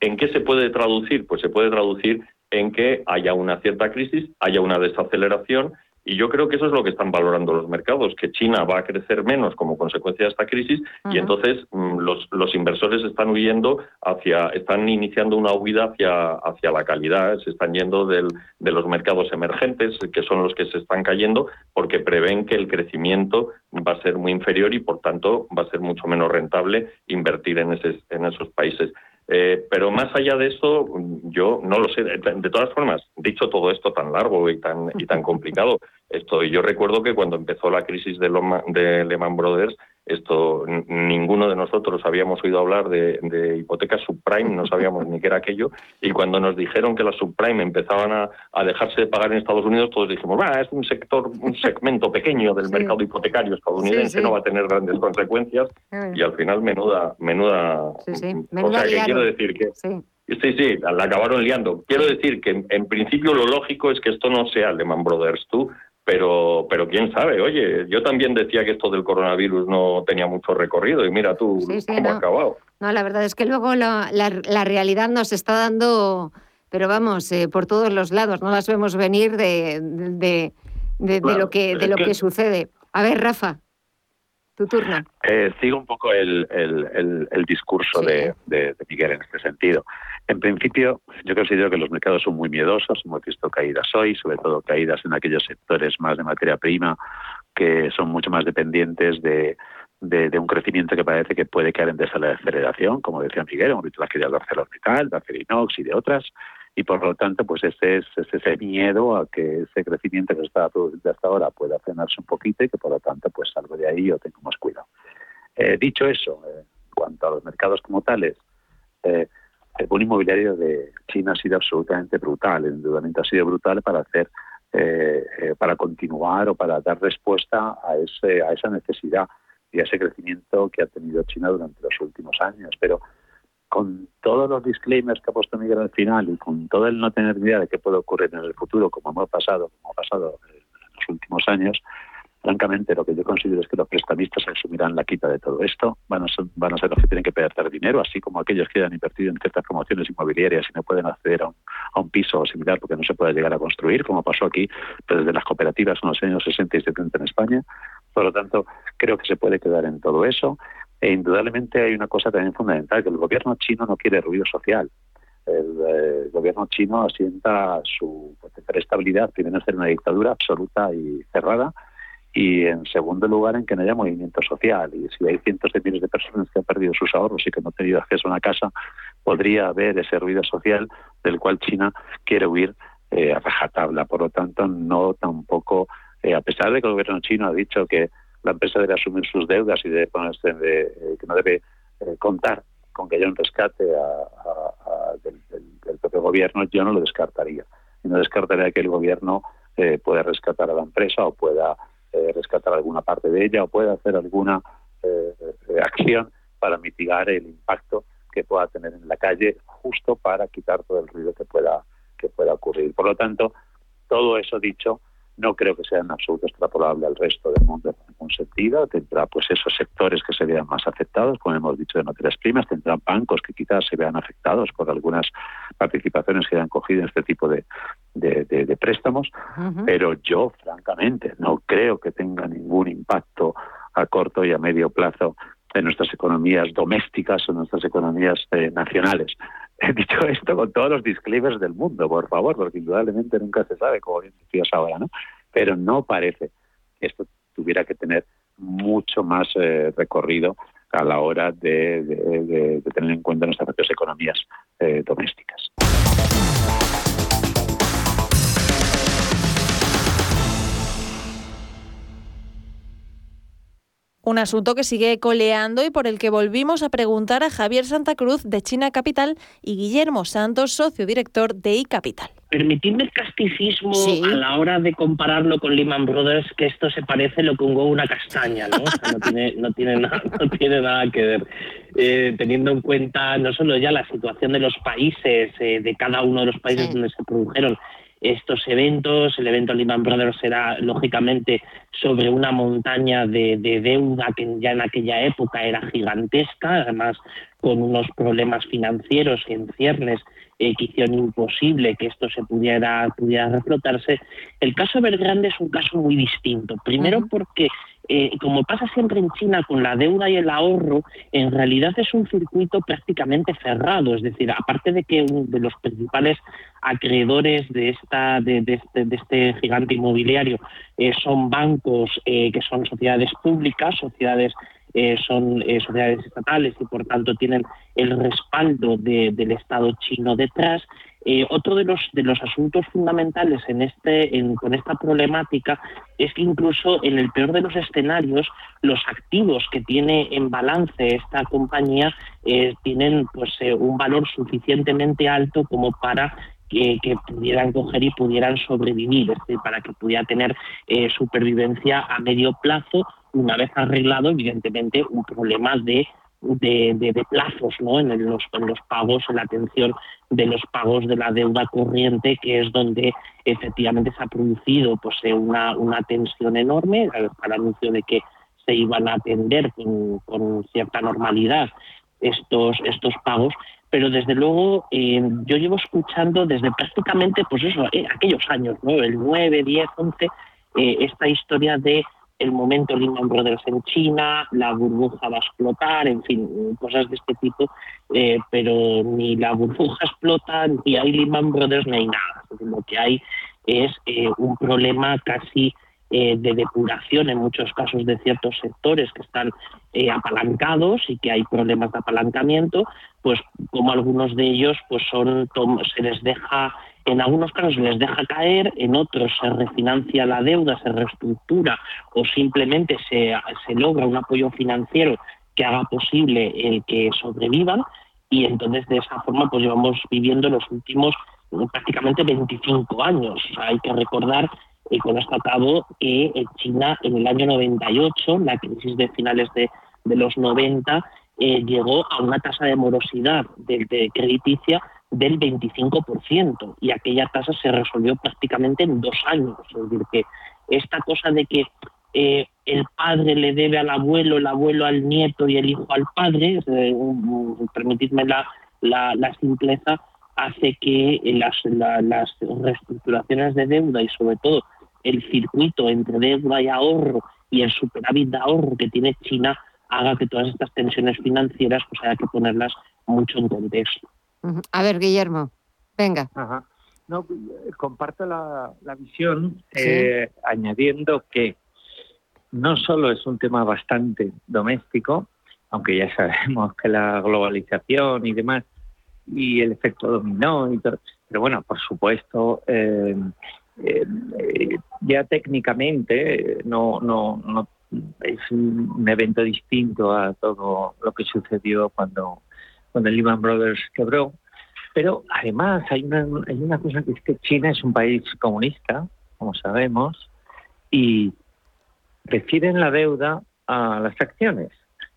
¿en qué se puede traducir? Pues se puede traducir en que haya una cierta crisis, haya una desaceleración y yo creo que eso es lo que están valorando los mercados, que China va a crecer menos como consecuencia de esta crisis y entonces mm, los, los, inversores están huyendo hacia, están iniciando una huida hacia, hacia la calidad, se están yendo del, de los mercados emergentes, que son los que se están cayendo, porque prevén que el crecimiento va a ser muy inferior y por tanto va a ser mucho menos rentable invertir en, ese, en esos países. Eh, pero más allá de eso, yo no lo sé. De, todas formas, dicho todo esto tan largo y tan, y tan <laughs> complicado, esto, yo recuerdo que cuando empezó la crisis de, de Lehman Brothers, esto ninguno de nosotros habíamos oído hablar de, hipotecas subprime, no sabíamos ni qué era aquello, y cuando nos dijeron que las subprime empezaban a, dejarse de pagar en Estados Unidos, todos dijimos, es un sector, un segmento pequeño del mercado hipotecario estadounidense, no va a tener grandes consecuencias, y al final menuda, menuda, o sea, que quiero decir que Sí, sí, la acabaron liando. Quiero decir que en, principio lo lógico es que esto no sea Lehman Brothers. Tú pero, pero quién sabe, oye, yo también decía que esto del coronavirus no tenía mucho recorrido y mira tú cómo ha acabado. No, la verdad es que luego la, la, realidad nos está dando, pero vamos, eh, por todos los lados, no las vemos venir de, de, de, lo, que, de lo que, sucede. A ver, Rafa. Tu turno. Eh, sigo un poco el, el, el, discurso de, de, Miguel en este sentido. En principio, yo considero que los mercados son muy miedosos. Hemos visto caídas hoy, sobre todo caídas en aquellos sectores más de materia prima que son mucho más dependientes de, un crecimiento que parece que puede caer en desaceleración, como decía Miguel, hemos visto las caídas de ArcelorMittal, de Acerinox y de otras, y por lo tanto, pues ese es, ese miedo a que ese crecimiento que se estaba produciendo hasta ahora pueda frenarse un poquito y que por lo tanto, pues salgo de ahí yo tengo más cuidado. Eh, dicho eso, eh, en cuanto a los mercados como tales, eh, el bono inmobiliario de China ha sido absolutamente brutal, el endeudamiento ha sido brutal para hacer, eh, eh, para continuar o para dar respuesta a, ese, a esa necesidad y a ese crecimiento que ha tenido China durante los últimos años. Pero con todos los disclaimers que ha puesto Miguel al final y con todo el no tener idea de qué puede ocurrir en el futuro, como hemos pasado, como ha pasado en los últimos años, francamente lo que yo considero es que los prestamistas asumirán la quita de todo esto, van a, ser, van a ser los que tienen que perder dinero, así como aquellos que hayan invertido en ciertas promociones inmobiliarias y no pueden acceder a un, a un piso o similar porque no se puede llegar a construir, como pasó aquí desde las cooperativas en los años 60 y 70 en España. Por lo tanto, creo que se puede quedar en todo eso. E indudablemente hay una cosa también fundamental, que el gobierno chino no quiere ruido social. El, eh, gobierno chino asienta su estabilidad, primero ser una dictadura absoluta y cerrada, y en segundo lugar en que no haya movimiento social. Y si hay cientos de miles de personas que han perdido sus ahorros y que no han tenido acceso a una casa podría haber ese ruido social del cual China quiere huir eh, a rajatabla. Por lo tanto no tampoco eh, a pesar de que el gobierno chino ha dicho que la empresa debe asumir sus deudas y debe ponerse de, eh, que no debe eh, contar con que haya un rescate del, del, propio gobierno yo no lo descartaría. Y no descartaría que el gobierno pueda rescatar a la empresa o pueda eh, rescatar alguna parte de ella o puede hacer alguna eh, eh, acción para mitigar el impacto que pueda tener en la calle justo para quitar todo el ruido que pueda que pueda ocurrir. Por lo tanto, todo eso dicho, no creo que sea en absoluto extrapolable al resto del mundo en ningún sentido. Tendrá pues esos sectores que se vean más afectados, como hemos dicho, de materias primas, tendrán bancos que quizás se vean afectados por algunas participaciones que hayan cogido en este tipo de, de, préstamos, pero yo francamente no creo que tenga ningún impacto a corto y a medio plazo en nuestras economías domésticas o en nuestras economías eh, nacionales. <laughs> He dicho esto con todos los disclaimers del mundo, por favor, porque indudablemente nunca se sabe, como bien decías ahora, ¿no? Pero no parece que esto tuviera que tener mucho más eh, recorrido a la hora de, tener en cuenta nuestras propias economías eh, domésticas. Un asunto que sigue coleando y por el que volvimos a preguntar a Javier Santa Cruz de China Capital y Guillermo Santos, socio director de iCapital. permitidme el casticismo a la hora de compararlo con Lehman Brothers, que esto se parece lo que un huevo una castaña, ¿no? O sea, no, tiene, no, tiene nada, <laughs> no tiene nada que ver. Eh, teniendo en cuenta no solo ya la situación de los países, eh, de cada uno de los países donde se produjeron estos eventos. El evento Lehman Brothers era, lógicamente, sobre una montaña de, de, deuda que ya en aquella época era gigantesca, además con unos problemas financieros en ciernes eh, que hicieron imposible que esto se pudiera, pudiera reflotarse. El caso Evergrande es un caso muy distinto. Primero porque, eh, como pasa siempre en China con la deuda y el ahorro, en realidad es un circuito prácticamente cerrado. Es decir, aparte de que uno de los principales acreedores de, esta, de, este, de este, gigante inmobiliario eh, son bancos que son sociedades públicas, sociedades eh, son eh, sociedades estatales y por tanto tienen el respaldo del Estado chino detrás. Eh, otro de los, de los asuntos fundamentales en este, con esta problemática es que incluso en el peor de los escenarios, los activos que tiene en balance esta compañía tienen pues, un valor suficientemente alto como para que, pudieran coger y pudieran sobrevivir, es decir, para que pudiera tener supervivencia a medio plazo. Una vez arreglado, evidentemente, un problema de, de, plazos ¿no? en, los, en los pagos, en la atención de los pagos de la deuda corriente, que es donde efectivamente se ha producido pues, eh, una, una tensión enorme, al anuncio de que se iban a atender con, cierta normalidad estos, estos pagos, pero desde luego eh, yo llevo escuchando desde prácticamente, pues eso, eh, aquellos años, ¿no? el 9, 10, 11, esta historia de el momento Lehman Brothers en China, la burbuja va a explotar, en fin, cosas de este tipo, eh, pero ni la burbuja explota, ni hay Lehman Brothers, ni hay nada. Lo que hay es eh, un problema casi eh, de depuración en muchos casos de ciertos sectores que están apalancados y que hay problemas de apalancamiento, pues como algunos de ellos pues son se les deja en algunos casos les deja caer, en otros se refinancia la deuda, se reestructura o simplemente se, se logra un apoyo financiero que haga posible el que sobrevivan y entonces de esa forma pues llevamos viviendo los últimos eh, prácticamente 25 años. hay que recordar, y con esto acabo, que en China en el año 98, la crisis de finales de, de los 90, eh, llegó a una tasa de morosidad de, de crediticia del 25% y aquella tasa se resolvió prácticamente en dos años. Es decir, que esta cosa de que eh, el padre le debe al abuelo, el abuelo al nieto y el hijo al padre, eh, permitidme la, la, simpleza, hace que las, las reestructuraciones de deuda y sobre todo el circuito entre deuda y ahorro y el superávit de ahorro que tiene China haga que todas estas tensiones financieras pues haya que ponerlas mucho en contexto. A ver, Guillermo, venga. No, comparto la, visión, eh, añadiendo que no solo es un tema bastante doméstico, aunque ya sabemos que la globalización y demás, y el efecto dominó, y todo, pero bueno, por supuesto, eh, eh, ya técnicamente no, no, no es un evento distinto a todo lo que sucedió cuando cuando Lehman Brothers quebró. Pero además hay una, hay una cosa que es que China es un país comunista, como sabemos, y prefieren la deuda a las acciones.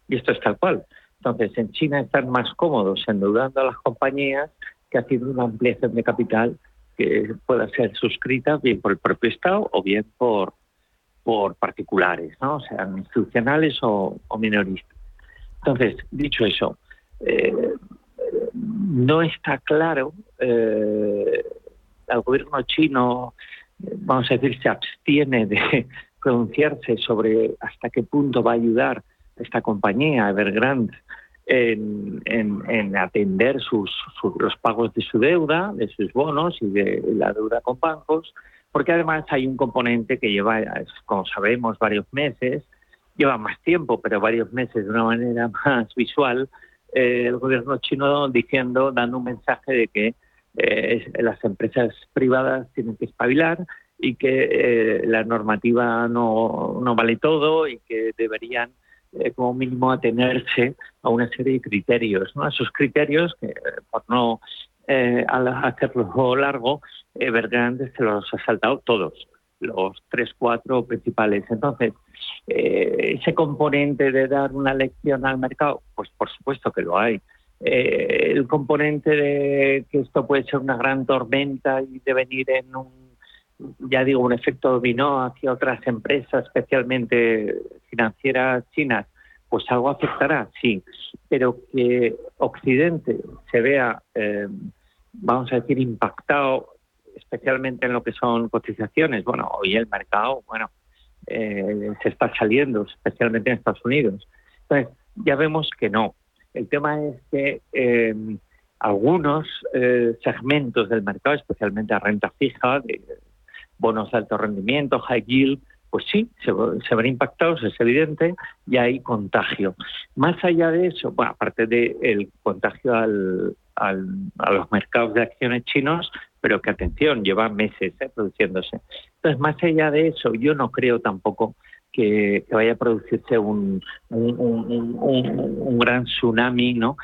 Y esto es tal cual. Entonces, en China están más cómodos endeudando a las compañías que haciendo una ampliación de capital que pueda ser suscrita bien por el propio Estado o bien por, por particulares, ¿no? sean institucionales o, o minoristas. Entonces, dicho eso, eh, no está claro, eh, el gobierno chino, vamos a decir, se abstiene de <laughs> pronunciarse sobre hasta qué punto va a ayudar esta compañía, Evergrande, en, en, atender sus, los pagos de su deuda, de sus bonos y de la deuda con bancos, porque además hay un componente que lleva, como sabemos, varios meses, lleva más tiempo, pero varios meses de una manera <laughs> más visual, eh, el gobierno chino diciendo, dando un mensaje de que eh, las empresas privadas tienen que espabilar y que eh, la normativa no, no, vale todo y que deberían como mínimo atenerse a una serie de criterios, ¿no? a esos criterios que por no eh, al hacerlo largo, Evergrande se los ha saltado todos, los tres, cuatro principales. Entonces, eh, ese componente de dar una lección al mercado, pues por supuesto que lo hay. Eh, el componente de que esto puede ser una gran tormenta y devenir en un, ya digo, un efecto dominó hacia otras empresas, especialmente financieras chinas, pues algo afectará, sí, pero que Occidente se vea, eh, vamos a decir, impactado especialmente en lo que son cotizaciones, bueno, hoy el mercado, bueno, eh, se está saliendo, especialmente en Estados Unidos. Entonces, ya vemos que no. El tema es que eh, algunos eh, segmentos del mercado, especialmente a renta fija, de bonos de alto rendimiento, high yield, pues sí, se, se ven impactados, es evidente, y hay contagio. Más allá de eso, bueno, aparte del contagio al, a los mercados de acciones chinos, pero que atención, lleva meses eh, produciéndose. Entonces, más allá de eso, yo no creo tampoco que, vaya a producirse un, un, gran tsunami, ¿no?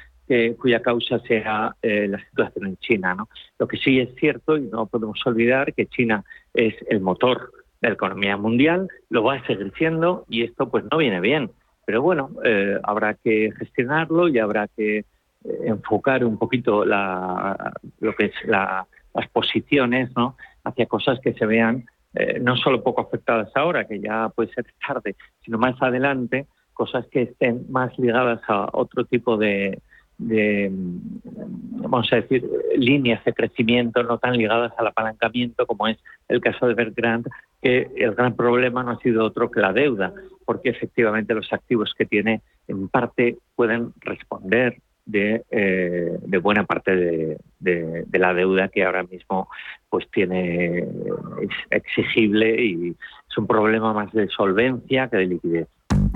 cuya causa sea eh, la situación en China. ¿no? Lo que sí es cierto, y no podemos olvidar, que China es el motor de la economía mundial, lo va a seguir siendo y esto pues no viene bien. Pero bueno, eh, habrá que gestionarlo y habrá que enfocar un poquito la, lo que es las posiciones ¿no? hacia cosas que se vean eh, no solo poco afectadas ahora, que ya puede ser tarde, sino más adelante, cosas que estén más ligadas a otro tipo de, de, vamos a decir, líneas de crecimiento no tan ligadas al apalancamiento como es el caso de Evergrande, que el gran problema no ha sido otro que la deuda, porque efectivamente los activos que tiene en parte pueden responder de, eh, de buena parte de, de, la deuda que ahora mismo pues tiene es exigible y es un problema más de solvencia que de liquidez.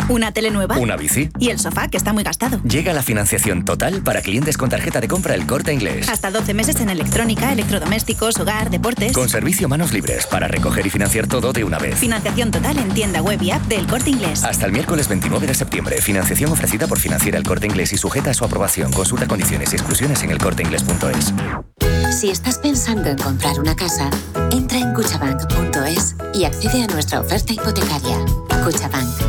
¿Una tele nueva? ¿Una bici? ¿Y el sofá, que está muy gastado? Llega la financiación total para clientes con tarjeta de compra El Corte Inglés. Hasta 12 meses en electrónica, electrodomésticos, hogar, deportes. Con servicio manos libres para recoger y financiar todo de una vez. Financiación total en tienda web y app del Corte Inglés. Hasta el miércoles 29 de septiembre. Financiación ofrecida por Financiera El Corte Inglés y sujeta a su aprobación. Consulta condiciones y exclusiones en elcorteinglés.es. Si estás pensando en comprar una casa, entra en cuchabank.es y accede a nuestra oferta hipotecaria. Cuchabank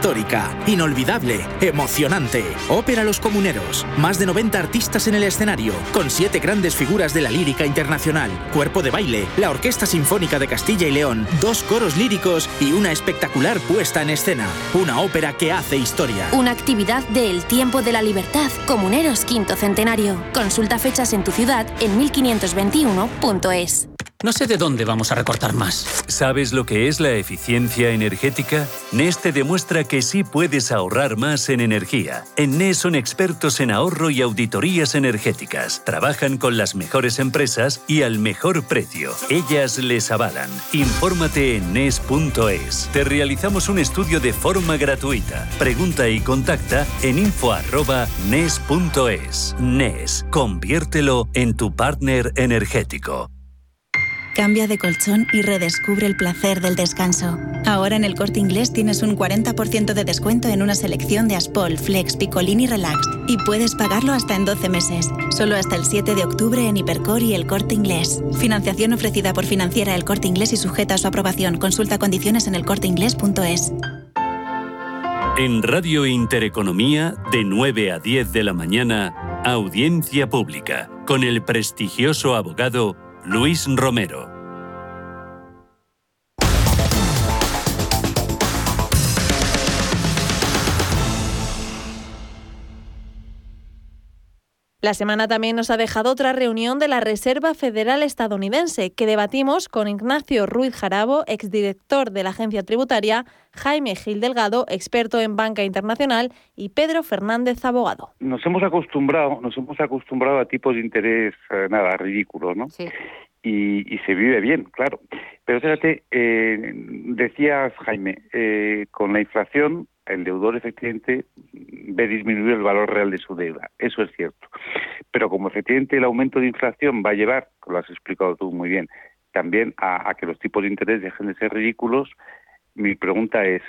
Histórica, inolvidable, emocionante. Ópera Los Comuneros. Más de 90 artistas en el escenario, con siete grandes figuras de la lírica internacional, cuerpo de baile, la Orquesta Sinfónica de Castilla y León, dos coros líricos y una espectacular puesta en escena. Una ópera que hace historia. Una actividad de El Tiempo de la Libertad, Comuneros Quinto Centenario. Consulta fechas en tu ciudad en 1521.es. No sé de dónde vamos a recortar más. ¿Sabes lo que es la eficiencia energética? Neste demuestra que sí puedes ahorrar más en energía. En NES son expertos en ahorro y auditorías energéticas. Trabajan con las mejores empresas y al mejor precio. Ellas les avalan. Infórmate en NES.es. Te realizamos un estudio de forma gratuita. Pregunta y contacta en info.nes.es. NES, conviértelo en tu partner energético. Cambia de colchón y redescubre el placer del descanso. Ahora en el corte inglés tienes un 40% de descuento en una selección de Aspol, Flex, Picolini Relax y puedes pagarlo hasta en 12 meses. Solo hasta el 7 de octubre en Hipercor y el corte inglés. Financiación ofrecida por financiera el corte inglés y sujeta a su aprobación. Consulta condiciones en elcorteinglés.es. En Radio Intereconomía, de 9 a 10 de la mañana, audiencia pública, con el prestigioso abogado Luis Romero. La semana también nos ha dejado otra reunión de la Reserva Federal Estadounidense, que debatimos con Ignacio Ruiz Jarabo, exdirector de la agencia tributaria, Jaime Gil Delgado, experto en banca internacional, y Pedro Fernández, abogado. Nos hemos acostumbrado, nos hemos acostumbrado a tipos de interés eh, nada ridículos, ¿no? Sí. Y, se vive bien, claro. Pero fíjate, eh, decías Jaime, eh, con la inflación el deudor efectivamente ve disminuir el valor real de su deuda. Eso es cierto. Pero como efectivamente el aumento de inflación va a llevar, lo has explicado tú muy bien, también a, que los tipos de interés dejen de ser ridículos, mi pregunta es,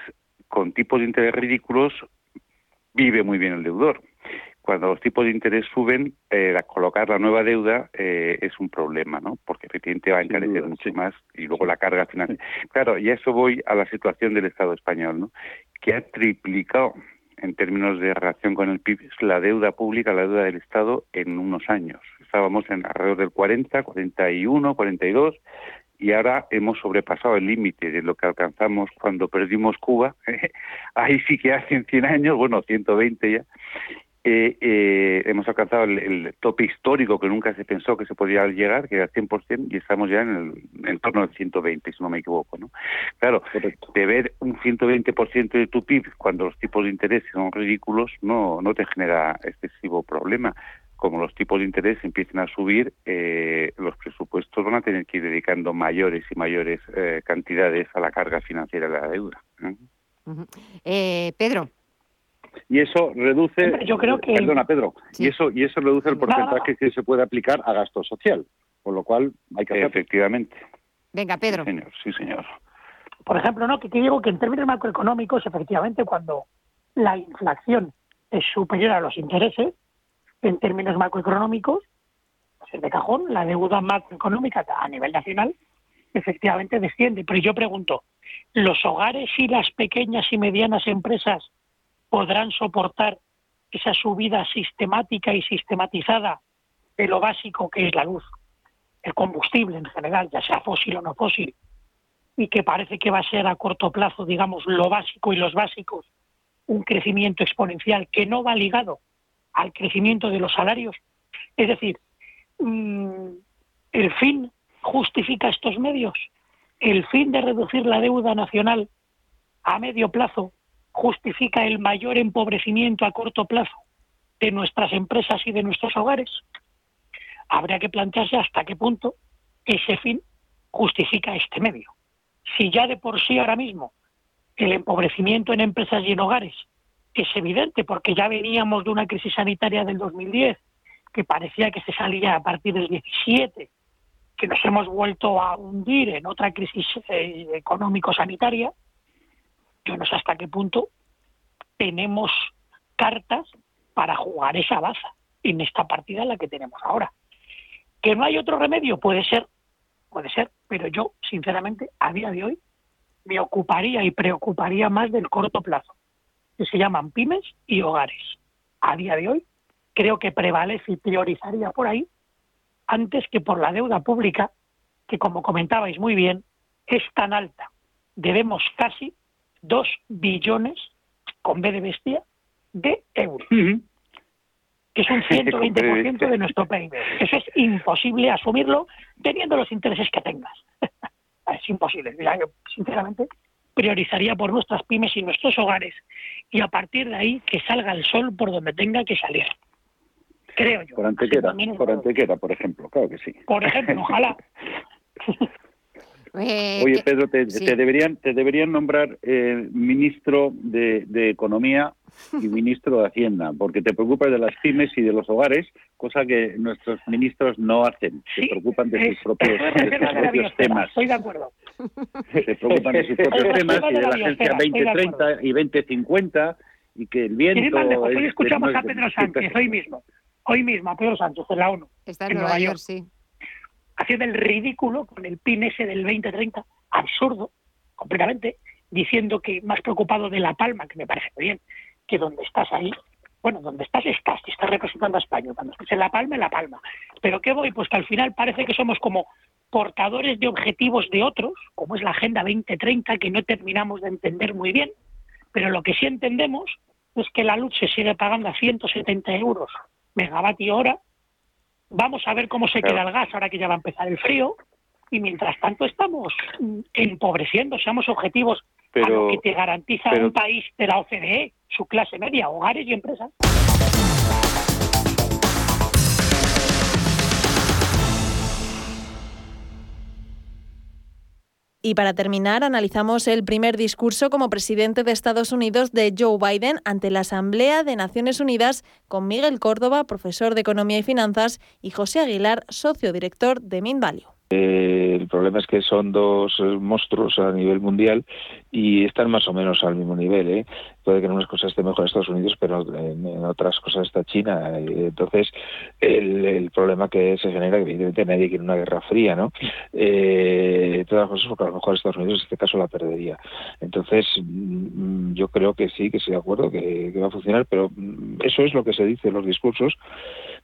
con tipos de interés ridículos vive muy bien el deudor. Cuando los tipos de interés suben, eh, colocar la nueva deuda eh, es un problema, ¿no? Porque efectivamente va a encarecer mucho más y luego la carga financiera. Claro, y a eso voy a la situación del Estado español, ¿no? Que ha triplicado en términos de relación con el PIB la deuda pública, la deuda del Estado en unos años. Estábamos en alrededor del 40, 41, 42 y ahora hemos sobrepasado el límite de lo que alcanzamos cuando perdimos Cuba. <laughs> Ahí sí que hace 100 años, bueno, 120 ya. Eh, eh, hemos alcanzado el, tope histórico que nunca se pensó que se podía llegar, que era el 100%, y estamos ya en, el, en torno al 120, si no me equivoco. ¿no? Claro, de ver un 120% de tu PIB cuando los tipos de interés son ridículos no, no te genera excesivo problema como los tipos de interés empiecen a subir, eh, los presupuestos van a tener que ir dedicando mayores y mayores eh, cantidades a la carga financiera de la deuda. Eh, Pedro. Y eso reduce, yo creo que perdona Pedro, y eso y eso reduce el porcentaje que se puede aplicar a gasto social, con lo cual hay que hacer efectivamente. Venga, Pedro. Sí, señor, sí, señor. Por ejemplo, no que, que digo que en términos macroeconómicos, efectivamente, cuando la inflación es superior a los intereses, en términos macroeconómicos, pues de cajón, la deuda macroeconómica a nivel nacional efectivamente desciende. Pero yo pregunto, ¿los hogares y las pequeñas y medianas empresas podrán soportar esa subida sistemática y sistematizada de lo básico que es la luz, el combustible en general, ya sea fósil o no fósil, y que parece que va a ser a corto plazo, digamos, lo básico y los básicos, un crecimiento exponencial que no va ligado al crecimiento de los salarios. Es decir, mm, el fin justifica estos medios. El fin de reducir la deuda nacional a medio plazo justifica el mayor empobrecimiento a corto plazo de nuestras empresas y de nuestros hogares. Habría que plantearse hasta qué punto ese fin justifica este medio. Si ya de por sí ahora mismo el empobrecimiento en empresas y en hogares es evidente porque ya veníamos de una crisis sanitaria del 2010 que parecía que se salía a partir del 17, que nos hemos vuelto a hundir en otra crisis eh, económico-sanitaria. Yo no sé hasta qué punto tenemos cartas para jugar esa baza en esta partida en la que tenemos ahora. Que no hay otro remedio, puede ser, puede ser, pero yo, sinceramente, a día de hoy me ocuparía y preocuparía más del corto plazo que se llaman pymes y hogares. A día de hoy creo que prevalece y priorizaría por ahí antes que por la deuda pública, que como comentabais muy bien, es tan alta. Debemos casi dos billones, con B de bestia, de euros. que es un <laughs> 120% de nuestro PIB. Eso es imposible asumirlo teniendo los intereses que tengas. <laughs> es imposible. sinceramente, priorizaría por nuestras pymes y nuestros hogares y a partir de ahí que salga el sol por donde tenga que salir. Creo yo. Por Antequera, por Antequera, por ejemplo, claro que sí. Por ejemplo, ojalá. <laughs> Eh, Oye, Pedro, te, deberían te deberían nombrar eh, ministro de, Economía y <laughs> ministro de Hacienda, porque te preocupas de las pymes y de los hogares, cosa que nuestros ministros no hacen. Se preocupan de sus propios, <laughs> temas. Estoy de acuerdo. Se preocupan de sus <laughs> propios temas y de la Agencia 2030 y 2050 y que el viento... hoy escuchamos a Pedro Sánchez, hoy mismo. Hoy mismo, a Pedro Sánchez, en la ONU. Está en, Nueva, York, sí haciendo el ridículo con el PIN ese del 2030, absurdo, completamente, diciendo que más preocupado de La Palma, que me parece bien, que donde estás ahí, bueno, donde estás, estás, y estás representando a España. Cuando estés en La Palma, en La Palma. Pero ¿qué voy? Pues que al final parece que somos como portadores de objetivos de otros, como es la Agenda 2030, que no terminamos de entender muy bien, pero lo que sí entendemos es que la luz se sigue pagando a 170 euros megavatio hora Vamos a ver cómo se queda el gas ahora que ya va a empezar el frío. Y mientras tanto estamos empobreciendo, seamos objetivos a lo que te garantiza un país de la OCDE, su clase media, hogares y empresas. Y para terminar, analizamos el primer discurso como presidente de Estados Unidos de Joe Biden ante la Asamblea de Naciones Unidas con Miguel Córdoba, profesor de Economía y Finanzas, y José Aguilar, socio director de Minvalue. Eh, el problema es que son dos eh, monstruos a nivel mundial y están más o menos al mismo nivel. ¿eh? Puede que en unas cosas esté mejor Estados Unidos, pero en, otras cosas está China. Entonces, el, problema que se genera, evidentemente nadie quiere una guerra fría, ¿no? Eh, todas las cosas porque a lo mejor Estados Unidos en este caso la perdería. Entonces, mm, yo creo que sí, que estoy de acuerdo, que, que va a funcionar, pero mm, eso es lo que se dice en los discursos.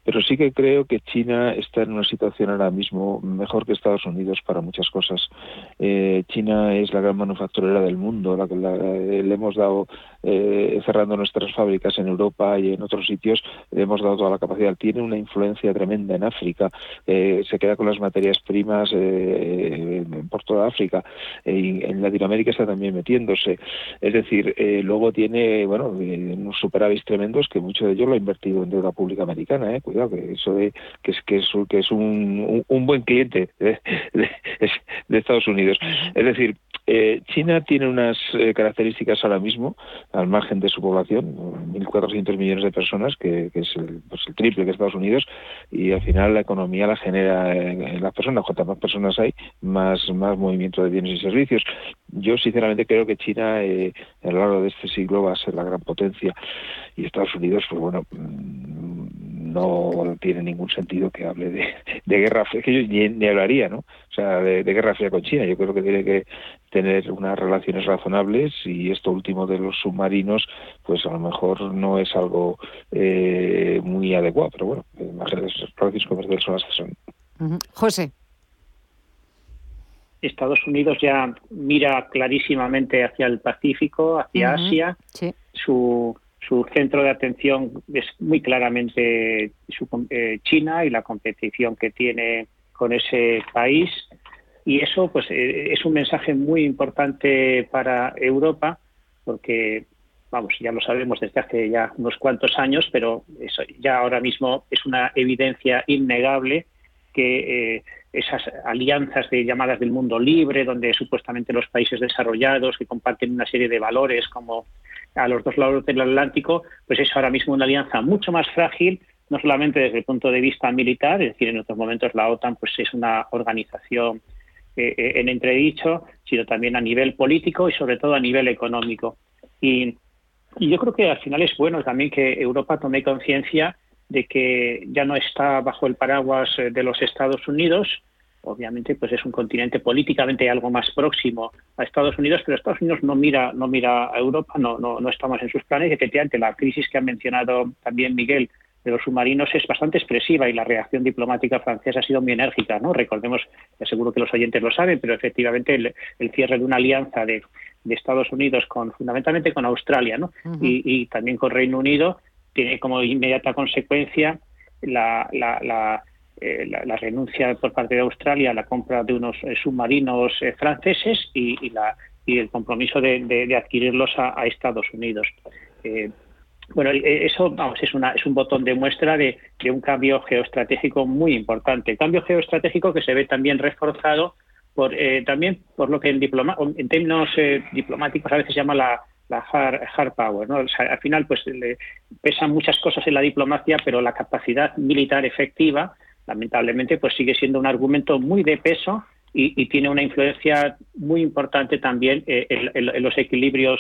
Pero sí que creo que China está en una situación ahora mismo mejor que Estados Unidos para muchas cosas. Eh, China es la gran manufacturera del mundo, la que le hemos dado eh, cerrando nuestras fábricas en Europa y en otros sitios, le hemos dado toda la capacidad. Tiene una influencia tremenda en África, eh, se queda con las materias primas por toda África, y en Latinoamérica está también metiéndose. Es decir, luego tiene bueno unos superávits tremendos que mucho de ellos lo ha invertido en deuda pública americana. ¿eh? que eso de que es que es, que es un, un, buen cliente de, Estados Unidos. Es decir, eh, China tiene unas eh, características ahora mismo, al margen de su población, 1.400 millones de personas, que, es pues, el, triple que Estados Unidos, y al final la economía la genera en, las personas. Cuantas más personas hay, más, más movimiento de bienes y servicios. Yo sinceramente creo que China eh, a lo largo de este siglo va a ser la gran potencia y Estados Unidos, pues bueno, mm, no tiene ningún sentido que hable de, guerra fría, que yo ni, hablaría, ¿no? Sea, de, guerra fría con China. Yo creo que tiene que tener unas relaciones razonables y esto último de los submarinos, pues a lo mejor no es algo eh, muy adecuado, pero bueno, imagínate, las relaciones comerciales son las que son. José. Estados Unidos ya mira clarísimamente hacia el Pacífico, hacia Asia. Su, su centro de atención es muy claramente eh, China y la competición que tiene con ese país. Y eso pues eh, es un mensaje muy importante para Europa porque vamos, ya lo sabemos desde hace ya unos cuantos años, pero eso ya ahora mismo es una evidencia innegable que eh, esas alianzas de llamadas del mundo libre, donde supuestamente los países desarrollados que comparten una serie de valores como a los dos lados del Atlántico, pues es ahora mismo una alianza mucho más frágil, no solamente desde el punto de vista militar, es decir, en otros momentos la OTAN pues es una organización eh, eh, en entredicho, sino también a nivel político y sobre todo a nivel económico. Y, yo creo que al final es bueno también que Europa tome conciencia de que ya no está bajo el paraguas eh, de los Estados Unidos. Obviamente, pues es un continente políticamente algo más próximo a Estados Unidos, pero Estados Unidos no mira, no mira a Europa, no, no, no estamos en sus planes. Y efectivamente, la crisis que ha mencionado también Miguel de los submarinos es bastante expresiva y la reacción diplomática francesa ha sido muy enérgica. ¿no? Recordemos, seguro que los oyentes lo saben, pero efectivamente el, cierre de una alianza de, de, Estados Unidos con fundamentalmente con Australia ¿no? y, y, también con Reino Unido tiene como inmediata consecuencia la, la, eh, la, renuncia por parte de Australia a la compra de unos eh, submarinos eh, franceses y, la, y el compromiso de, adquirirlos a, Estados Unidos. Bueno, eso vamos, es, una, es un botón de muestra de, de un cambio geoestratégico muy importante. Cambio geoestratégico que se ve también reforzado por, también por lo que en, diploma, en términos diplomáticos a veces se llama la, la hard, power. ¿no? al final, pues le pesan muchas cosas en la diplomacia, pero la capacidad militar efectiva, lamentablemente, pues sigue siendo un argumento muy de peso y, tiene una influencia muy importante también eh, en, los equilibrios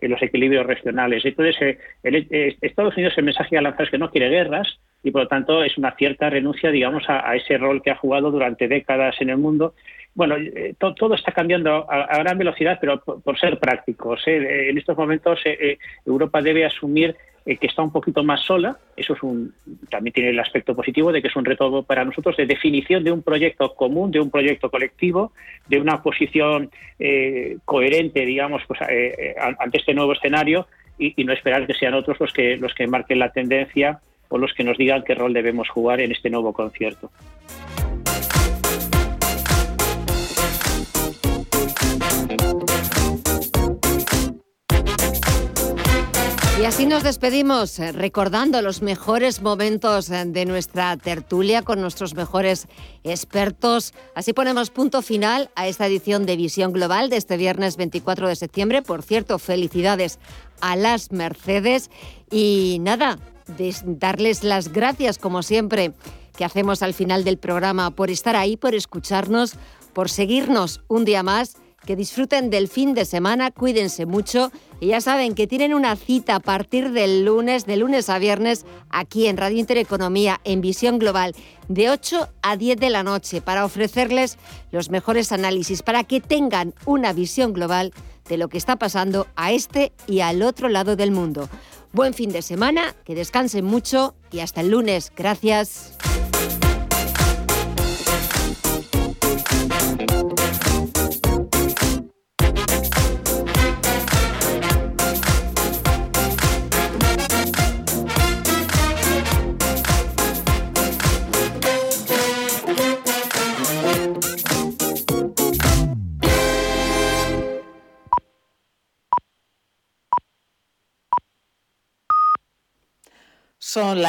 en los equilibrios regionales. Entonces, eh, eh, Estados Unidos el mensaje a lanzar es que no quiere guerras y por lo tanto es una cierta renuncia, digamos, a, ese rol que ha jugado durante décadas en el mundo bueno, eh, todo está cambiando a, gran velocidad, pero por, ser prácticos. ¿eh? En estos momentos Europa debe asumir que está un poquito más sola. Eso es un, también tiene el aspecto positivo de que es un reto para nosotros de definición de un proyecto común, de un proyecto colectivo, de una posición coherente, digamos, pues, ante este nuevo escenario y, y, no esperar que sean otros los que los que marquen la tendencia o los que nos digan qué rol debemos jugar en este nuevo concierto. Y así nos despedimos, eh, recordando los mejores momentos eh, de nuestra tertulia con nuestros mejores expertos. Así ponemos punto final a esta edición de Visión Global de este viernes 24 de septiembre. Por cierto, felicidades a las Mercedes. Y nada, darles las gracias, como siempre que hacemos al final del programa, por estar ahí, por escucharnos, por seguirnos un día más. Que disfruten del fin de semana, cuídense mucho y ya saben que tienen una cita a partir del lunes, de lunes a viernes, aquí en Radio Intereconomía, en Visión Global, de 8 a 10 de la noche, para ofrecerles los mejores análisis, para que tengan una visión global de lo que está pasando a este y al otro lado del mundo. Buen fin de semana, que descansen mucho y hasta el lunes. Gracias. Son las